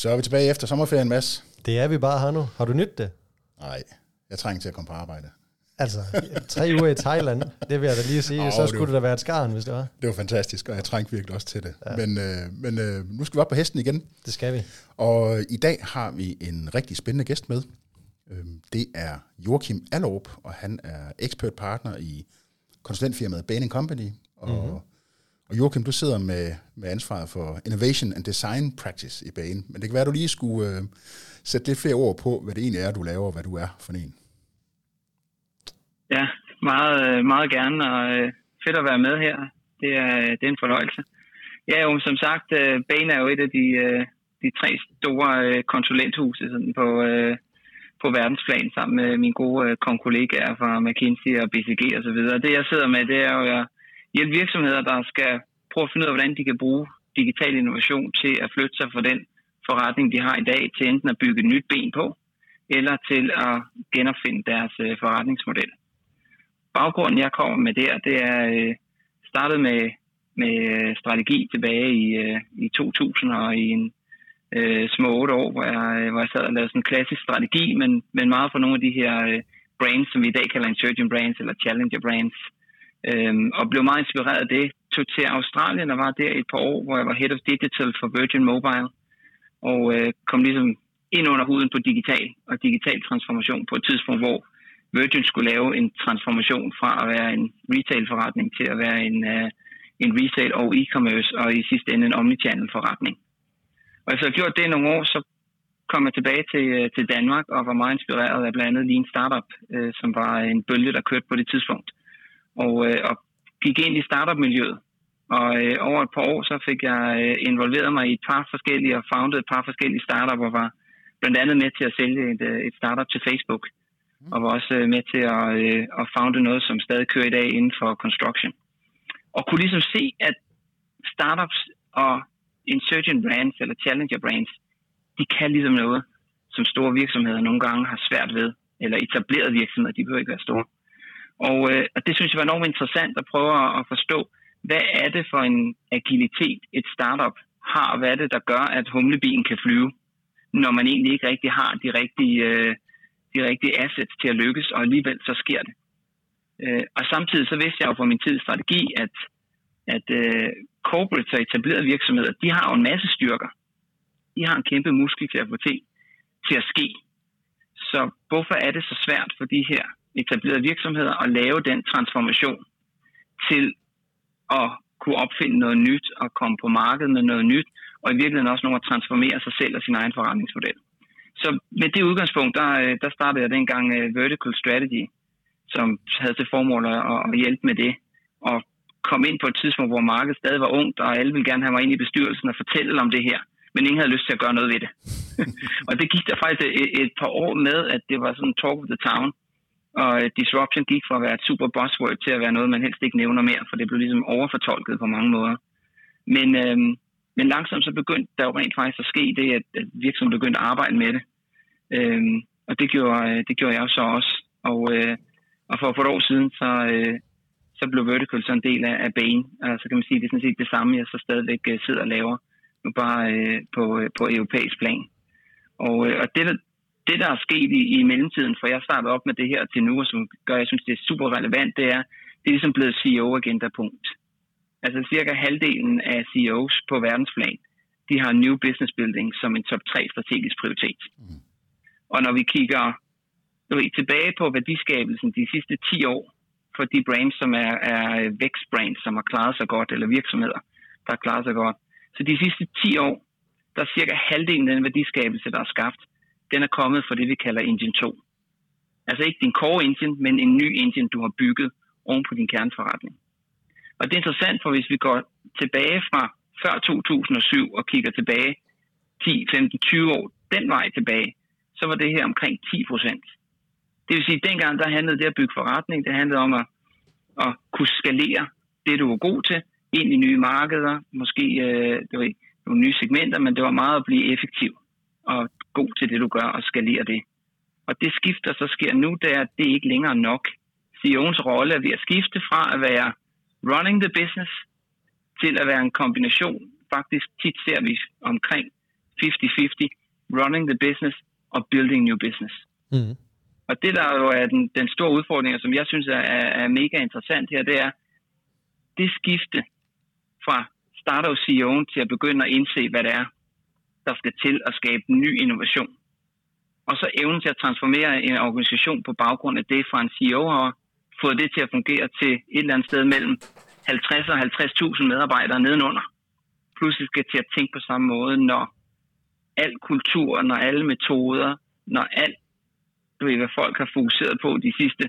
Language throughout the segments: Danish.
Så er vi tilbage efter sommerferien, Mads. Det er vi bare her nu. Har du nyt det? Nej, jeg trænger til at komme på arbejde. Altså, tre uger i Thailand, det vil jeg da lige sige. Oh, så skulle det da være et skarn, hvis det var. Det var fantastisk, og jeg trængte virkelig også til det. Ja. Men, øh, men øh, nu skal vi op på hesten igen. Det skal vi. Og i dag har vi en rigtig spændende gæst med. Øhm, det er Joachim Allop, og han er expert partner i konsulentfirmaet Bain Company. Og, mm-hmm og Joachim, du sidder med, med ansvaret for Innovation and Design Practice i banen, Men det kan være, at du lige skulle øh, sætte lidt flere ord på, hvad det egentlig er, du laver, og hvad du er for en. Ja, meget, øh, meget gerne, og øh, fedt at være med her. Det er, det er en fornøjelse. Ja, jo, som sagt, øh, er jo et af de, øh, de tre store øh, konsulenthuse sådan på, på verdensplan, sammen med mine gode kollegaer fra McKinsey og BCG og så videre. Det jeg sidder med, det er jo at hjælpe virksomheder, der skal prøve at finde ud af, hvordan de kan bruge digital innovation til at flytte sig fra den forretning, de har i dag, til enten at bygge et nyt ben på, eller til at genopfinde deres øh, forretningsmodel. Baggrunden, jeg kommer med der, det er øh, startet med, med øh, strategi tilbage i, øh, i 2000 og i en øh, små otte år, hvor jeg, øh, hvor jeg sad og lavede sådan en klassisk strategi, men, men meget for nogle af de her øh, brands, som vi i dag kalder insurgent brands eller challenger brands, øh, Øhm, og blev meget inspireret af det. Tog til Australien og var der et par år, hvor jeg var head of digital for Virgin Mobile, og øh, kom ligesom ind under huden på digital og digital transformation på et tidspunkt, hvor Virgin skulle lave en transformation fra at være en retail-forretning til at være en, øh, en retail og e-commerce, og i sidste ende en omnichannel-forretning. Og efter at have gjort det i nogle år, så kom jeg tilbage til, øh, til Danmark og var meget inspireret af blandt andet Lean Startup, øh, som var en bølge, der kørte på det tidspunkt. Og, uh, og gik ind i startup-miljøet. Og uh, over et par år, så fik jeg uh, involveret mig i et par forskellige og founded et par forskellige startup, og var blandt andet med til at sælge et, et startup til Facebook – og var også øh, med til at, øh, at founde noget, som stadig kører i dag inden for construction. Og kunne ligesom se, at startups og insurgent brands eller challenger brands, de kan ligesom noget, som store virksomheder nogle gange har svært ved, eller etablerede virksomheder, de behøver ikke være store. Og, øh, og det synes jeg var enormt interessant at prøve at forstå, hvad er det for en agilitet, et startup har, og hvad er det, der gør, at humlebien kan flyve, når man egentlig ikke rigtig har de rigtige øh, de rigtige assets til at lykkes, og alligevel så sker det. Øh, og samtidig så vidste jeg jo fra min tids strategi, at, at øh, corporates og etablerede virksomheder, de har jo en masse styrker. De har en kæmpe muskel til at få til, til at ske. Så hvorfor er det så svært for de her etablerede virksomheder at lave den transformation til at kunne opfinde noget nyt og komme på markedet med noget nyt, og i virkeligheden også nogle at transformere sig selv og sin egen forretningsmodel så med det udgangspunkt, der, øh, der startede jeg dengang øh, Vertical Strategy, som havde til formål at, at hjælpe med det. Og kom ind på et tidspunkt, hvor markedet stadig var ungt, og alle ville gerne have mig ind i bestyrelsen og fortælle om det her. Men ingen havde lyst til at gøre noget ved det. og det gik der faktisk et, et par år med, at det var sådan talk of the town. Og øh, disruption gik fra at være et super buzzword til at være noget, man helst ikke nævner mere, for det blev ligesom overfortolket på mange måder. Men, øhm, men langsomt så begyndte der jo rent faktisk at ske det, at, at virksomheden begyndte at arbejde med det. Øhm, og det gjorde, øh, det gjorde jeg så også. Og, øh, og for, for et år siden, så, øh, så blev Vertical så en del af, af Bane. Altså kan man sige, det er sådan set det samme, jeg så stadigvæk øh, sidder og laver, nu bare øh, på, på europæisk plan. Og, øh, og det, det, der er sket i, i mellemtiden, for jeg startede op med det her til nu, og som gør, jeg synes, det er super relevant, det er, det er ligesom blevet CEO-agenda-punkt. Altså cirka halvdelen af CEOs på verdensplan, de har new business building som en top 3 strategisk prioritet. Mm. Og når vi kigger ved, tilbage på værdiskabelsen de sidste 10 år for de brands, som er, er vækstbrands, som har klaret sig godt, eller virksomheder, der har klaret sig godt. Så de sidste 10 år, der er cirka halvdelen af den værdiskabelse, der er skabt, den er kommet fra det, vi kalder Engine 2. Altså ikke din core engine, men en ny engine, du har bygget oven på din kerneforretning. Og det er interessant, for hvis vi går tilbage fra før 2007 og kigger tilbage 10, 15, 20 år den vej tilbage, så var det her omkring 10 procent. Det vil sige, at dengang der handlede det at bygge forretning, det handlede om at, at kunne skalere det, du var god til, ind i nye markeder, måske øh, det var nogle nye segmenter, men det var meget at blive effektiv og god til det, du gør, og skalere det. Og det skift, der så sker nu, det er, at det ikke længere nok. CEO'ens rolle er ved at skifte fra at være running the business til at være en kombination. Faktisk tit ser vi omkring 50-50, running the business og building new business. Mm. Og det, der jo er den, den store udfordring, som jeg synes er, er mega interessant her, det er det skifte fra starter CEO'en til at begynde at indse, hvad det er, der skal til at skabe ny innovation. Og så evnen til at transformere en organisation på baggrund af det, fra en CEO har fået det til at fungere til et eller andet sted mellem 50 og 50.000 medarbejdere nedenunder. Pludselig skal til at tænke på samme måde, når al kultur, når alle metoder, når alt, du ved, hvad folk har fokuseret på de sidste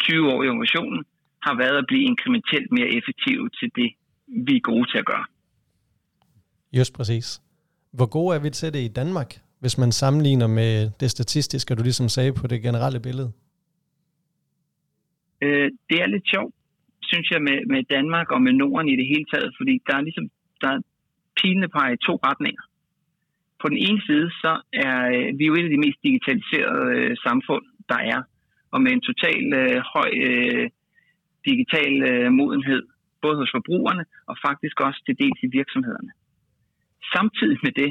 20 år i organisationen, har været at blive inkrementelt mere effektive til det, vi er gode til at gøre. Just præcis. Hvor gode er vi til det i Danmark, hvis man sammenligner med det statistiske, du ligesom sagde på det generelle billede? Øh, det er lidt sjovt, synes jeg, med, med Danmark og med Norden i det hele taget, fordi der er ligesom der er pilene på i to retninger. På den ene side, så er øh, vi jo et af de mest digitaliserede øh, samfund, der er, og med en total øh, høj øh, digital øh, modenhed, både hos forbrugerne og faktisk også til dels i virksomhederne. Samtidig med det,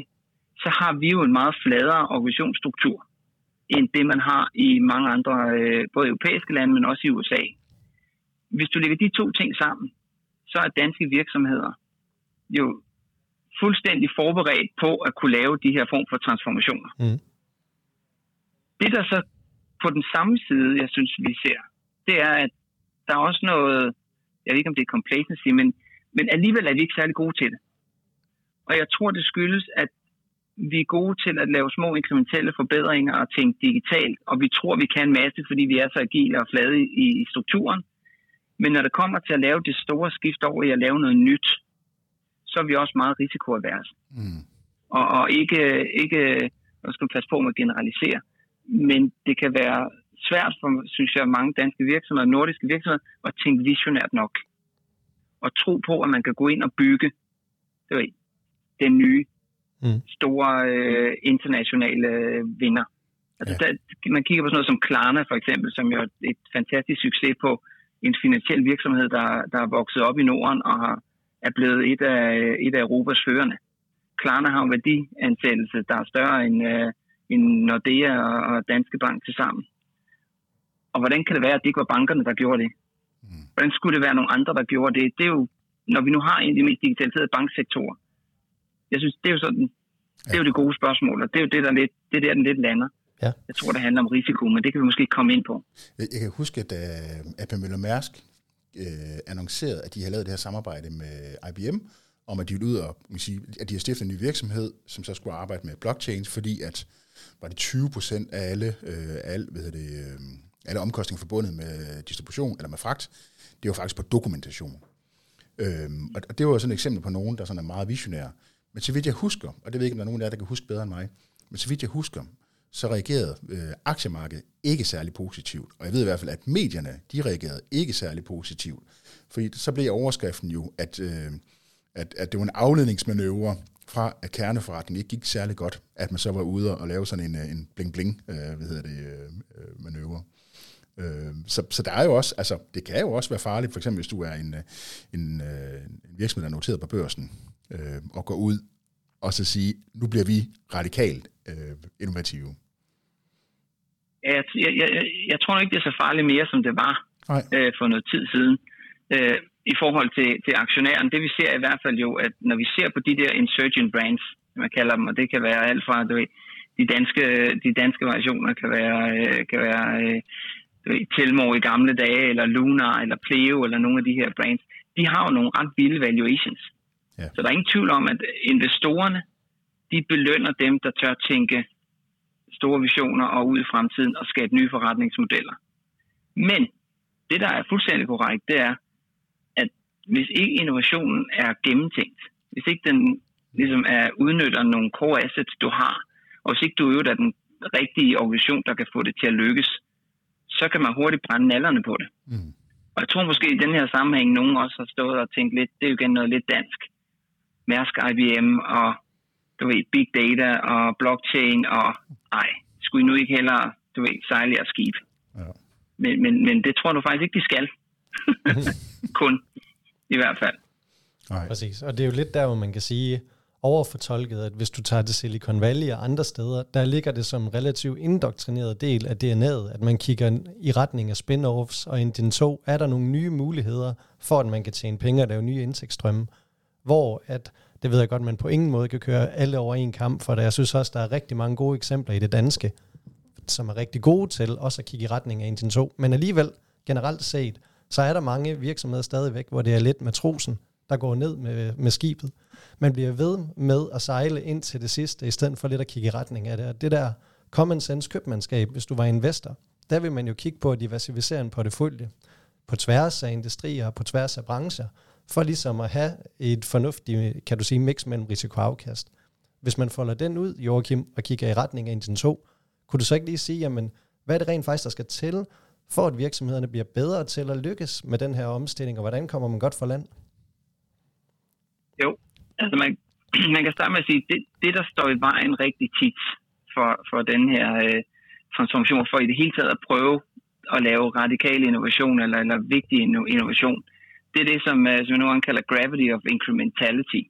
så har vi jo en meget fladere organisationsstruktur, end det man har i mange andre, øh, både europæiske lande, men også i USA. Hvis du lægger de to ting sammen, så er danske virksomheder jo fuldstændig forberedt på at kunne lave de her form for transformationer. Mm. Det der så på den samme side, jeg synes, vi ser, det er, at der er også noget, jeg ved ikke om det er complacency, men, men alligevel er vi ikke særlig gode til det. Og jeg tror, det skyldes, at vi er gode til at lave små inkrementelle forbedringer og tænke digitalt, og vi tror, vi kan en masse, fordi vi er så agile og flade i, i strukturen. Men når det kommer til at lave det store skift over i at lave noget nyt, så er vi også meget risikoavers. Mm. Og, og ikke, ikke, nu skal man passe på med at generalisere, men det kan være svært for, synes jeg, mange danske virksomheder, nordiske virksomheder, at tænke visionært nok. Og tro på, at man kan gå ind og bygge det ved, den nye mm. store øh, internationale vinder. Altså, ja. der, man kigger på sådan noget som Klarna for eksempel, som jo er et fantastisk succes på en finansiel virksomhed, der, der er vokset op i Norden og har, er blevet et af, et af Europas førende. Klarna har en værdiansættelse, der er større end, øh, end Nordea og, og Danske Bank til sammen. Og hvordan kan det være, at det ikke var bankerne, der gjorde det? Mm. Hvordan skulle det være nogle andre, der gjorde det? Det er jo, når vi nu har en af de mest digitaliserede banksektorer, jeg synes, det er jo sådan, det er jo det gode spørgsmål, og det er jo det, der lidt, det er der, den lidt lander. Ja. Jeg tror, det handler om risiko, men det kan vi måske komme ind på. Jeg kan huske, at uh, AP Møller Mærsk uh, annoncerede, at de har lavet det her samarbejde med IBM, om at de ville ud og sige, at de har stiftet en ny virksomhed, som så skulle arbejde med blockchains, fordi at var det 20 procent af alle, uh, alle, hvad det, uh, alle omkostninger forbundet med distribution eller med fragt, det var faktisk på dokumentation. Øhm, og det var sådan et eksempel på nogen, der sådan er meget visionære. Men så vidt jeg husker, og det ved jeg ikke, om der er nogen af jer, der kan huske bedre end mig, men så vidt jeg husker, så reagerede øh, aktiemarkedet ikke særlig positivt. Og jeg ved i hvert fald, at medierne, de reagerede ikke særlig positivt. Fordi så blev overskriften jo, at, øh, at, at det var en afledningsmanøvre fra, at kerneforretningen ikke gik særlig godt, at man så var ude og lave sådan en, øh, en bling-bling, øh, hvad hedder det, øh, øh, manøvre. Øh, så, så der er jo også, altså det kan jo også være farligt, for eksempel hvis du er en, øh, en, en virksomhed, der er noteret på børsen, øh, og gå ud og så sige, nu bliver vi radikalt øh, innovative? Jeg, jeg, jeg, jeg tror ikke, det er så farligt mere, som det var øh, for noget tid siden. Øh, I forhold til, til aktionæren, det vi ser i hvert fald jo, at når vi ser på de der insurgent brands, man kalder dem, og det kan være alt fra du ved, de danske, de danske variationer kan være, øh, kan være øh, ved, Telmore i gamle dage, eller Lunar, eller Pleo, eller nogle af de her brands, de har jo nogle ret vilde valuations. Ja. Så der er ingen tvivl om, at investorerne, de belønner dem, der tør tænke store visioner og ud i fremtiden og skabe nye forretningsmodeller. Men det, der er fuldstændig korrekt, det er, at hvis ikke innovationen er gennemtænkt, hvis ikke den ligesom er udnytter nogle core assets, du har, og hvis ikke du øver den rigtige organisation, der kan få det til at lykkes, så kan man hurtigt brænde nallerne på det. Mm. Og jeg tror måske i den her sammenhæng, nogen også har stået og tænkt lidt, det er jo igen noget lidt dansk. Mærsk IBM og du ved, big data og blockchain og ej, skulle I nu ikke hellere, du ved, sejle jeres skib. Ja. Men, men, men det tror du faktisk ikke, de skal. Kun, i hvert fald. Nej. Præcis, og det er jo lidt der, hvor man kan sige, overfortolket, at hvis du tager til Silicon Valley og andre steder, der ligger det som en relativt indoktrineret del af DNA'et, at man kigger i retning af spin-offs, og i den to er der nogle nye muligheder for, at man kan tjene penge og lave nye indtægtsstrømme, hvor at, det ved jeg godt, man på ingen måde kan køre alle over en kamp, for jeg synes også, der er rigtig mange gode eksempler i det danske, som er rigtig gode til også at kigge i retning af en 2. Men alligevel, generelt set, så er der mange virksomheder stadigvæk, hvor det er lidt matrosen, der går ned med, med skibet. Man bliver ved med at sejle ind til det sidste, i stedet for lidt at kigge i retning af det. Og det der common sense købmandskab, hvis du var investor, der vil man jo kigge på at diversificere en portefølje på tværs af industrier og på tværs af brancher, for ligesom at have et fornuftigt, kan du sige, mix mellem risiko og afkast. Hvis man folder den ud, Joachim, og kigger i retning af Indien 2, kunne du så ikke lige sige, jamen, hvad er det rent faktisk, der skal til, for at virksomhederne bliver bedre til at lykkes med den her omstilling, og hvordan kommer man godt for land? Jo, altså man, man kan starte med at sige, det, det der står i vejen rigtig tit for, for den her øh, transformation, for i det hele taget at prøve at lave radikal innovation eller, eller vigtig innovation, det er det, som, øh, som nu kalder gravity of incrementality.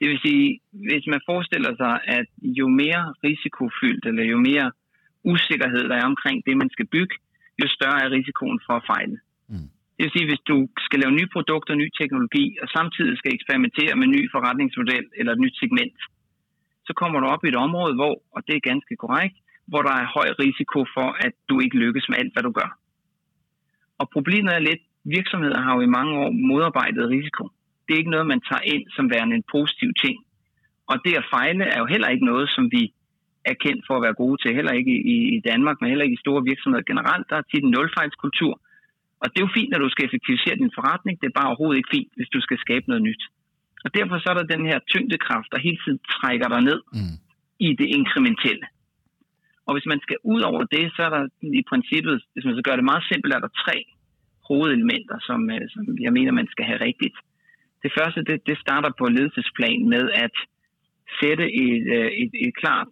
Det vil sige, hvis man forestiller sig, at jo mere risikofyldt eller jo mere usikkerhed der er omkring det, man skal bygge, jo større er risikoen for at fejle. Mm. Det vil sige, hvis du skal lave nye produkter, ny teknologi, og samtidig skal eksperimentere med ny forretningsmodel eller et nyt segment, så kommer du op i et område, hvor, og det er ganske korrekt, hvor der er høj risiko for, at du ikke lykkes med alt, hvad du gør. Og problemet er lidt, virksomheder har jo i mange år modarbejdet risiko. Det er ikke noget, man tager ind som værende en positiv ting. Og det at fejle er jo heller ikke noget, som vi er kendt for at være gode til, heller ikke i, Danmark, men heller ikke i store virksomheder generelt. Der er tit en nulfejlskultur, og det er jo fint, når du skal effektivisere din forretning. Det er bare overhovedet ikke fint, hvis du skal skabe noget nyt. Og derfor så er der den her tyngdekraft, der hele tiden trækker dig ned mm. i det inkrementelle. Og hvis man skal ud over det, så er der i princippet, hvis man så gør det meget simpelt, er der tre hovedelementer, som, øh, som jeg mener, man skal have rigtigt. Det første, det, det starter på ledelsesplan med at sætte et, øh, et, et klart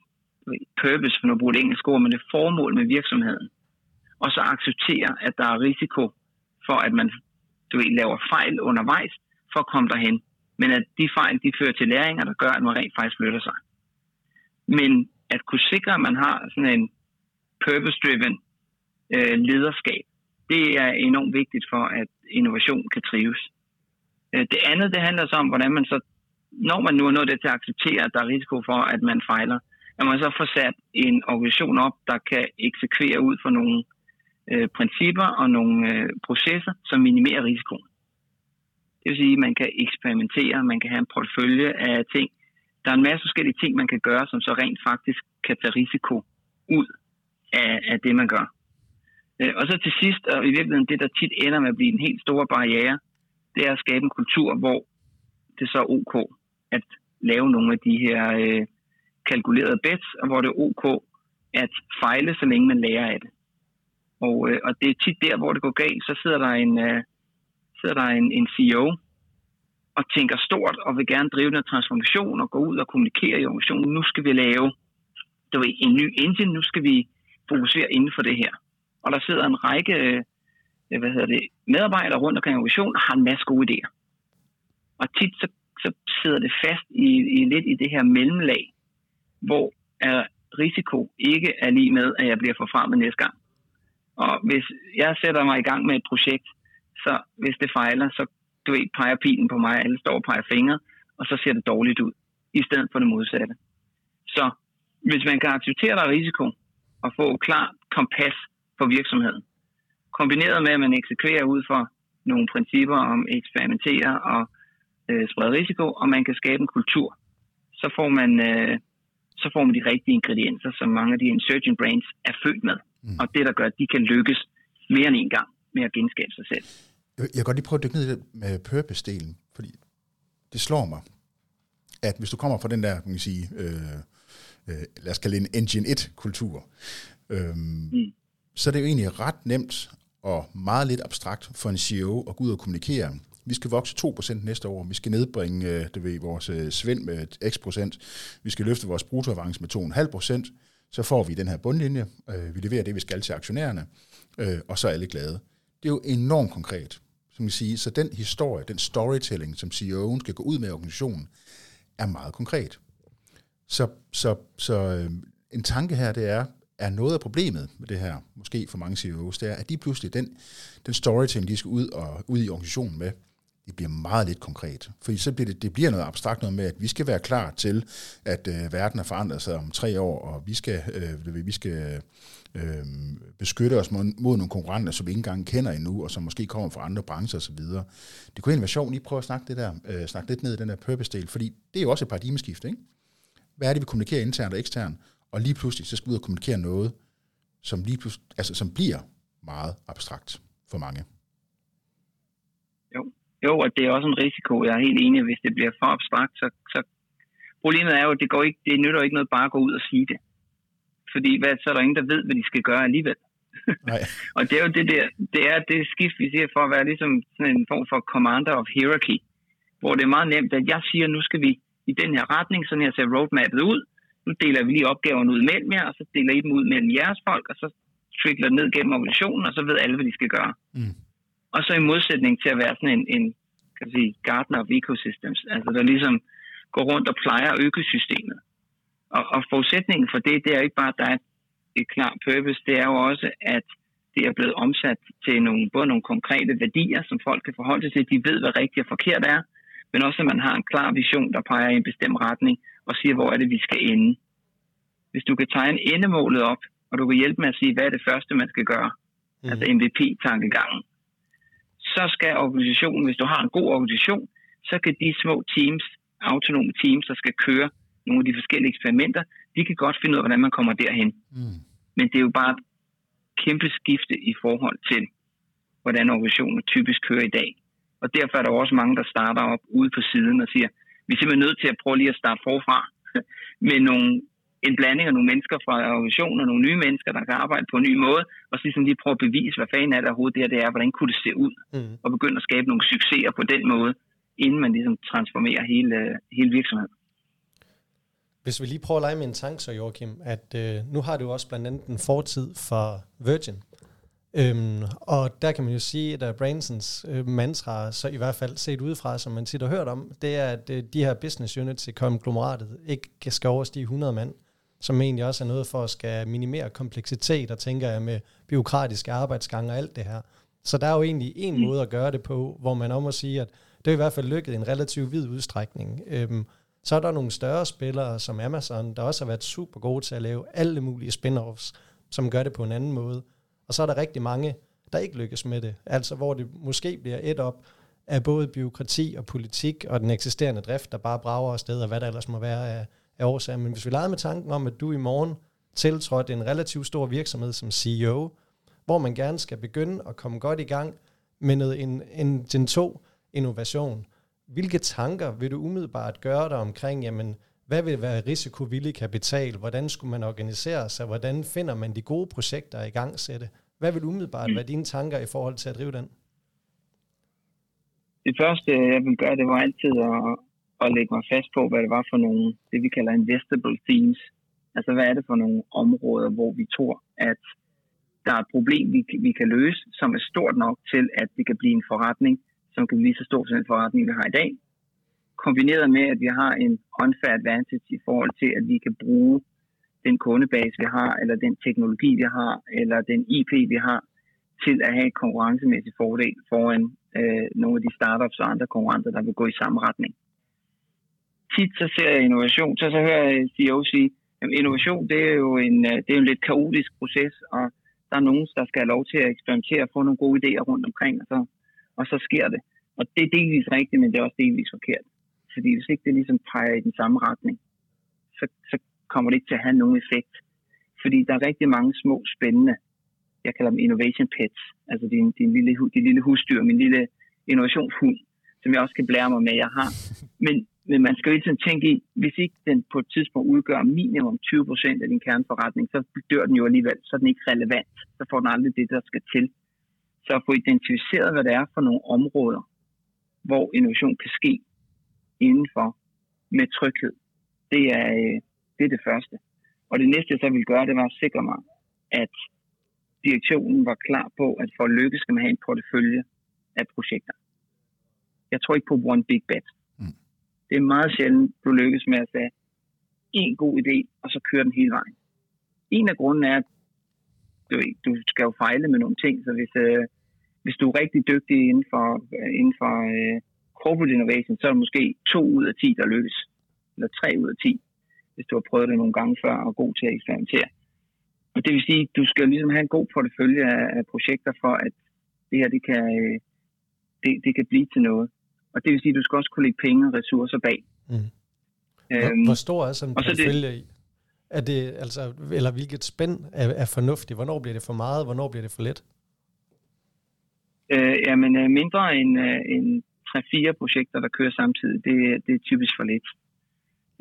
purpose, for nu bruger det engelsk ord, men et formål med virksomheden. Og så acceptere, at der er risiko for, at man du ved, laver fejl undervejs for at komme derhen. Men at de fejl, de fører til læringer, der gør, at man rent faktisk flytter sig. Men at kunne sikre, at man har sådan en purpose-driven øh, lederskab, det er enormt vigtigt for, at innovation kan trives. Øh, det andet, det handler så om, hvordan man så, når man nu er nået det til at acceptere, at der er risiko for, at man fejler, at man så får sat en organisation op, der kan eksekvere ud for nogle øh, principper og nogle øh, processer, som minimerer risikoen. Det vil sige, at man kan eksperimentere, man kan have en portefølje af ting. Der er en masse forskellige ting, man kan gøre, som så rent faktisk kan tage risiko ud af, af det, man gør. Øh, og så til sidst, og i virkeligheden det, der tit ender med at blive en helt stor barriere, det er at skabe en kultur, hvor det så er ok at lave nogle af de her øh, kalkulerede bets, og hvor det er ok at fejle, så længe man lærer af det. Og, øh, og det er tit der, hvor det går galt, så sidder der en, øh, sidder der en, en CEO og tænker stort og vil gerne drive den transformation og gå ud og kommunikere i organisationen. Nu skal vi lave du ved, en ny engine, nu skal vi fokusere inden for det her. Og der sidder en række øh, hvad hedder det, medarbejdere rundt omkring organisationen og har en masse gode idéer. Og tit så, så sidder det fast i, i lidt i det her mellemlag, hvor er risiko ikke er lige med, at jeg bliver forfremmet næste gang. Og hvis jeg sætter mig i gang med et projekt, så hvis det fejler, så du ved, peger pilen på mig, alle står og peger fingre, og så ser det dårligt ud, i stedet for det modsatte. Så hvis man kan acceptere der risiko, og få klar kompas for virksomheden, kombineret med, at man eksekverer ud for nogle principper om eksperimentere og øh, sprede risiko, og man kan skabe en kultur, så får man, øh, så får man de rigtige ingredienser, som mange af de insurgent brains er født med. Mm. Og det, der gør, at de kan lykkes mere end en gang med at genskabe sig selv. Jeg kan godt lige prøve at dykke ned i det med purpose-delen, fordi det slår mig, at hvis du kommer fra den der, kan man sige, øh, øh, lad os kalde det en Engine 1-kultur, øh, mm så er det jo egentlig ret nemt og meget lidt abstrakt for en CEO at gå ud og kommunikere. Vi skal vokse 2% næste år. Vi skal nedbringe øh, det ved, vores svind svend med x procent. Vi skal løfte vores bruttoavance med 2,5% så får vi den her bundlinje, øh, vi leverer det, vi skal til aktionærerne, og så er alle glade. Det er jo enormt konkret, som vi siger. Så den historie, den storytelling, som CEO'en skal gå ud med i organisationen, er meget konkret. Så, så, så en tanke her, det er, er noget af problemet med det her, måske for mange CEOs, det er, at de pludselig, den, den storytelling, de skal ud, og, ud i organisationen med, det bliver meget lidt konkret. Fordi så bliver det, det bliver noget abstrakt noget med, at vi skal være klar til, at øh, verden er forandret sig om tre år, og vi skal, øh, vi skal øh, beskytte os mod, mod nogle konkurrenter, som vi ikke engang kender endnu, og som måske kommer fra andre brancher osv. Det kunne egentlig være sjovt lige prøve at snakke, det der, øh, snakke lidt ned i den der purpose-del, fordi det er jo også et paradigmeskift, ikke? Hvad er det, vi kommunikerer internt og eksternt? Og lige pludselig, så skal vi ud og kommunikere noget, som, lige pludselig, altså, som bliver meget abstrakt for mange. Jo. jo, og det er også en risiko. Jeg er helt enig, hvis det bliver for abstrakt, så, så problemet er jo, at det, går ikke, det nytter ikke noget bare at gå ud og sige det. Fordi hvad, så er der ingen, der ved, hvad de skal gøre alligevel. Nej. og det er jo det der, det er det skift, vi ser for at være ligesom sådan en form for commander of hierarchy, hvor det er meget nemt, at jeg siger, nu skal vi i den her retning, sådan her ser roadmapet ud, nu deler vi lige opgaverne ud mellem jer, og så deler I dem ud mellem jeres folk, og så trickler ned gennem organisationen, og så ved alle, hvad de skal gøre. Mm. Og så i modsætning til at være sådan en, en kan sige, gardener of ecosystems, altså der ligesom går rundt og plejer økosystemet. Og, og forudsætningen for det, det er ikke bare, at der er et klart purpose, det er jo også, at det er blevet omsat til nogle, både nogle konkrete værdier, som folk kan forholde sig til. De ved, hvad rigtigt og forkert er, men også, at man har en klar vision, der peger i en bestemt retning og siger, hvor er det, vi skal ende. Hvis du kan tegne endemålet op, og du kan hjælpe med at sige, hvad er det første, man skal gøre, mm. altså MVP-tankegangen, så skal organisationen, hvis du har en god organisation, så kan de små teams, autonome teams, der skal køre nogle af de forskellige eksperimenter, de kan godt finde ud af, hvordan man kommer derhen. Mm. Men det er jo bare et kæmpe skifte i forhold til, hvordan organisationen typisk kører i dag. Og derfor er der også mange, der starter op ude på siden og siger, vi er simpelthen nødt til at prøve lige at starte forfra med nogle, en blanding af nogle mennesker fra organisationer, nogle nye mennesker, der kan arbejde på en ny måde, og så ligesom lige prøve at bevise, hvad fanden er der overhovedet det, det er, hvordan kunne det se ud, mm. og begynde at skabe nogle succeser på den måde, inden man ligesom transformerer hele, hele virksomheden. Hvis vi lige prøver at lege med en tanke så, Joachim, at øh, nu har du også blandt andet en fortid for Virgin, Øhm, og der kan man jo sige, at Bransons øh, mantra, så i hvert fald set udefra, som man tit har hørt om, det er, at øh, de her business units i konglomeratet ikke skal overstige 100 mand, som egentlig også er noget for at skal minimere kompleksitet, og tænker jeg med byråkratiske arbejdsgange og alt det her. Så der er jo egentlig en mm. måde at gøre det på, hvor man om at sige, at det er i hvert fald lykket i en relativt vid udstrækning. Øhm, så er der nogle større spillere som Amazon, der også har været super gode til at lave alle mulige spin-offs, som gør det på en anden måde. Og så er der rigtig mange, der ikke lykkes med det. Altså hvor det måske bliver et op af både byråkrati og politik og den eksisterende drift, der bare brager afsted, og hvad der ellers må være af, af årsager. Men hvis vi leger med tanken om, at du i morgen tiltrådte en relativt stor virksomhed som CEO, hvor man gerne skal begynde at komme godt i gang med noget, en, en Gen 2 innovation. Hvilke tanker vil du umiddelbart gøre dig omkring, jamen, hvad vil være risikovillig kapital? Hvordan skulle man organisere sig? Hvordan finder man de gode projekter i gang sætte? Hvad vil umiddelbart være dine tanker i forhold til at drive den? Det første, jeg vil gøre, det var altid at, at lægge mig fast på, hvad det var for nogle, det vi kalder investable themes. Altså, hvad er det for nogle områder, hvor vi tror, at der er et problem, vi, vi kan løse, som er stort nok til, at det kan blive en forretning, som kan blive så stor som den forretning, vi har i dag. Kombineret med, at vi har en unfair advantage i forhold til, at vi kan bruge den kundebase, vi har, eller den teknologi, vi har, eller den IP, vi har, til at have et konkurrencemæssigt fordel foran øh, nogle af de startups og andre konkurrenter, der vil gå i samme retning. Tit så ser jeg innovation, så, så hører jeg CEO sige, at innovation det er jo en, øh, det er en lidt kaotisk proces, og der er nogen, der skal have lov til at eksperimentere og få nogle gode idéer rundt omkring, og så, og så sker det. Og det er delvis rigtigt, men det er også delvis forkert. Fordi hvis ikke det ligesom peger i den samme retning, så, så kommer det ikke til at have nogen effekt. Fordi der er rigtig mange små spændende, jeg kalder dem innovation pets, altså din, din lille, din lille husdyr, min lille innovationshund, som jeg også kan blære mig med, jeg har. Men, men man skal jo ikke tænke i, hvis ikke den på et tidspunkt udgør minimum 20% af din kerneforretning, så dør den jo alligevel, så er den ikke relevant. Så får den aldrig det, der skal til. Så at få identificeret, hvad det er for nogle områder, hvor innovation kan ske indenfor med tryghed, det er, øh, det er det første. Og det næste, jeg så ville gøre, det var at sikre mig, at direktionen var klar på, at for at lykkes skal man have en portefølje af projekter. Jeg tror ikke på one big bet. Mm. Det er meget sjældent, du lykkes med at tage en god idé, og så køre den hele vejen. En af grunden er, at du, du skal jo fejle med nogle ting, så hvis, øh, hvis du er rigtig dygtig inden for, øh, inden for øh, corporate innovation, så er det måske to ud af ti, der lykkes. Eller tre ud af ti, hvis du har prøvet det nogle gange før og er god til at eksperimentere. Og det vil sige, at du skal ligesom have en god portefølje af, projekter for, at det her det kan, øh, det, det kan blive til noget. Og det vil sige, at du skal også kunne lægge penge og ressourcer bag. Mm. Hvor, øhm, hvor stor er sådan en portefølje i? Er det, altså, eller hvilket spænd er, er fornuftigt? Hvornår bliver det for meget? Hvornår bliver det for let? Øh, jamen, øh, mindre end, øh, end 3-4 projekter, der kører samtidig, det, det er typisk for lidt.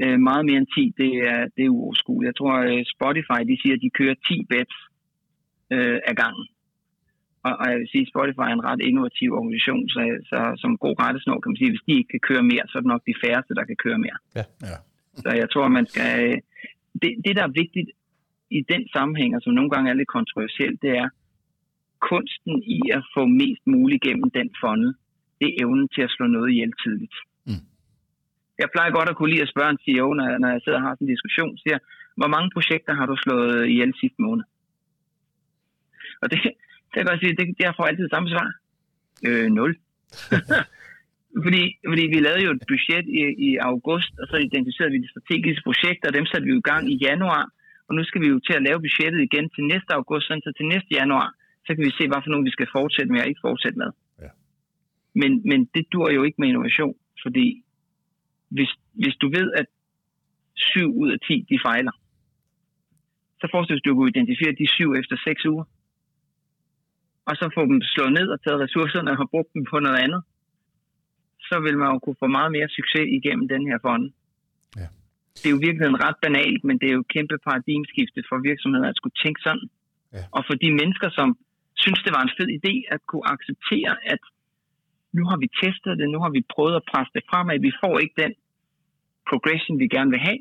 Øh, meget mere end 10, det er, det er uoverskueligt. Jeg tror, øh, Spotify de siger, at de kører 10 bets øh, af gangen. Og, og jeg vil sige, at Spotify er en ret innovativ organisation, så, så som god rettesnår kan man sige, at hvis de ikke kan køre mere, så er det nok de færreste, der kan køre mere. Ja. Ja. Så jeg tror, man skal... Øh, det, det, der er vigtigt i den sammenhæng, og som nogle gange er lidt kontroversielt, det er kunsten i at få mest muligt gennem den funnel. Det er evnen til at slå noget ihjel tidligt. Mm. Jeg plejer godt at kunne lide at spørge en CEO, når, når jeg sidder og har sådan en diskussion, siger, hvor mange projekter har du slået ihjel sidste måned? Og det, det kan jeg sige, det, det får altid samme svar. Øh, nul. fordi, fordi vi lavede jo et budget i, i august, og så identificerede vi de strategiske projekter, og dem satte vi jo i gang i januar. Og nu skal vi jo til at lave budgettet igen til næste august, så til næste januar, så kan vi se, hvad for nogle vi skal fortsætte med og ikke fortsætte med. Men, men det dur jo ikke med innovation, fordi hvis, hvis du ved, at 7 ud af 10 de fejler, så forestil dig, at du kunne identificere de 7 efter 6 uger og så få dem slået ned og taget ressourcerne og brugt dem på noget andet, så vil man jo kunne få meget mere succes igennem den her fond. Ja. Det er jo virkelig ret banalt, men det er jo et kæmpe paradigmeskifte for virksomheder at skulle tænke sådan. Ja. Og for de mennesker, som synes, det var en fed idé at kunne acceptere, at nu har vi testet det, nu har vi prøvet at presse det fremad, vi får ikke den progression, vi gerne vil have.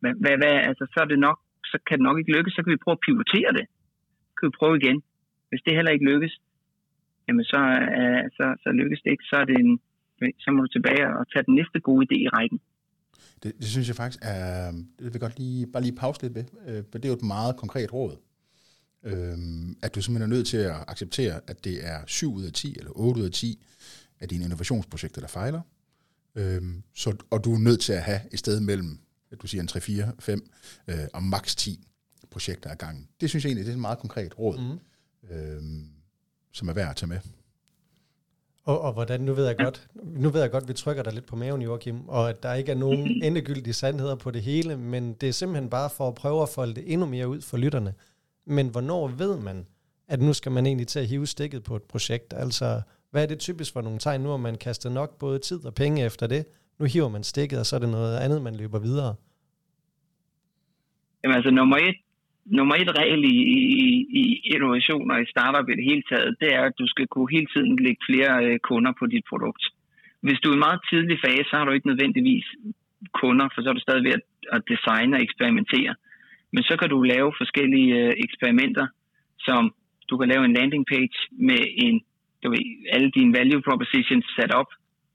Hvad, hvad, hvad, altså, så er det nok, så kan det nok ikke lykkes, så kan vi prøve at pivotere det. Så kan vi prøve igen. Hvis det heller ikke lykkes, jamen så, uh, så, så lykkes det ikke. Så, er det en, så må du tilbage og tage den næste gode idé i rækken. Det, det synes jeg faktisk er, det vil godt lige, bare lige pause lidt ved, øh, for det er jo et meget konkret råd. Øh, at du simpelthen er nødt til at acceptere, at det er 7 ud af 10 eller 8 ud af 10 af dine innovationsprojekter, der fejler. Øh, så, og du er nødt til at have et sted mellem, du siger en 3, 4, 5 øh, og maks 10 projekter ad gangen. Det synes jeg egentlig, det er et meget konkret råd. Mm øh, som er værd at tage med. Og, og hvordan, nu ved jeg godt, nu ved jeg godt, at vi trykker dig lidt på maven, Joachim, og at der ikke er nogen endegyldige sandheder på det hele, men det er simpelthen bare for at prøve at folde det endnu mere ud for lytterne. Men hvornår ved man, at nu skal man egentlig til at hive stikket på et projekt? Altså, hvad er det typisk for nogle tegn? Nu har man kastet nok både tid og penge efter det. Nu hiver man stikket, og så er det noget andet, man løber videre. Jamen altså, nummer et, nummer et regel i, i, i innovationer i startup i det hele taget, det er, at du skal kunne hele tiden lægge flere øh, kunder på dit produkt. Hvis du er i en meget tidlig fase, så har du ikke nødvendigvis kunder, for så er du stadig ved at, at designe og eksperimentere. Men så kan du lave forskellige øh, eksperimenter, som du kan lave en landing page med en, du ved, alle dine value propositions sat op,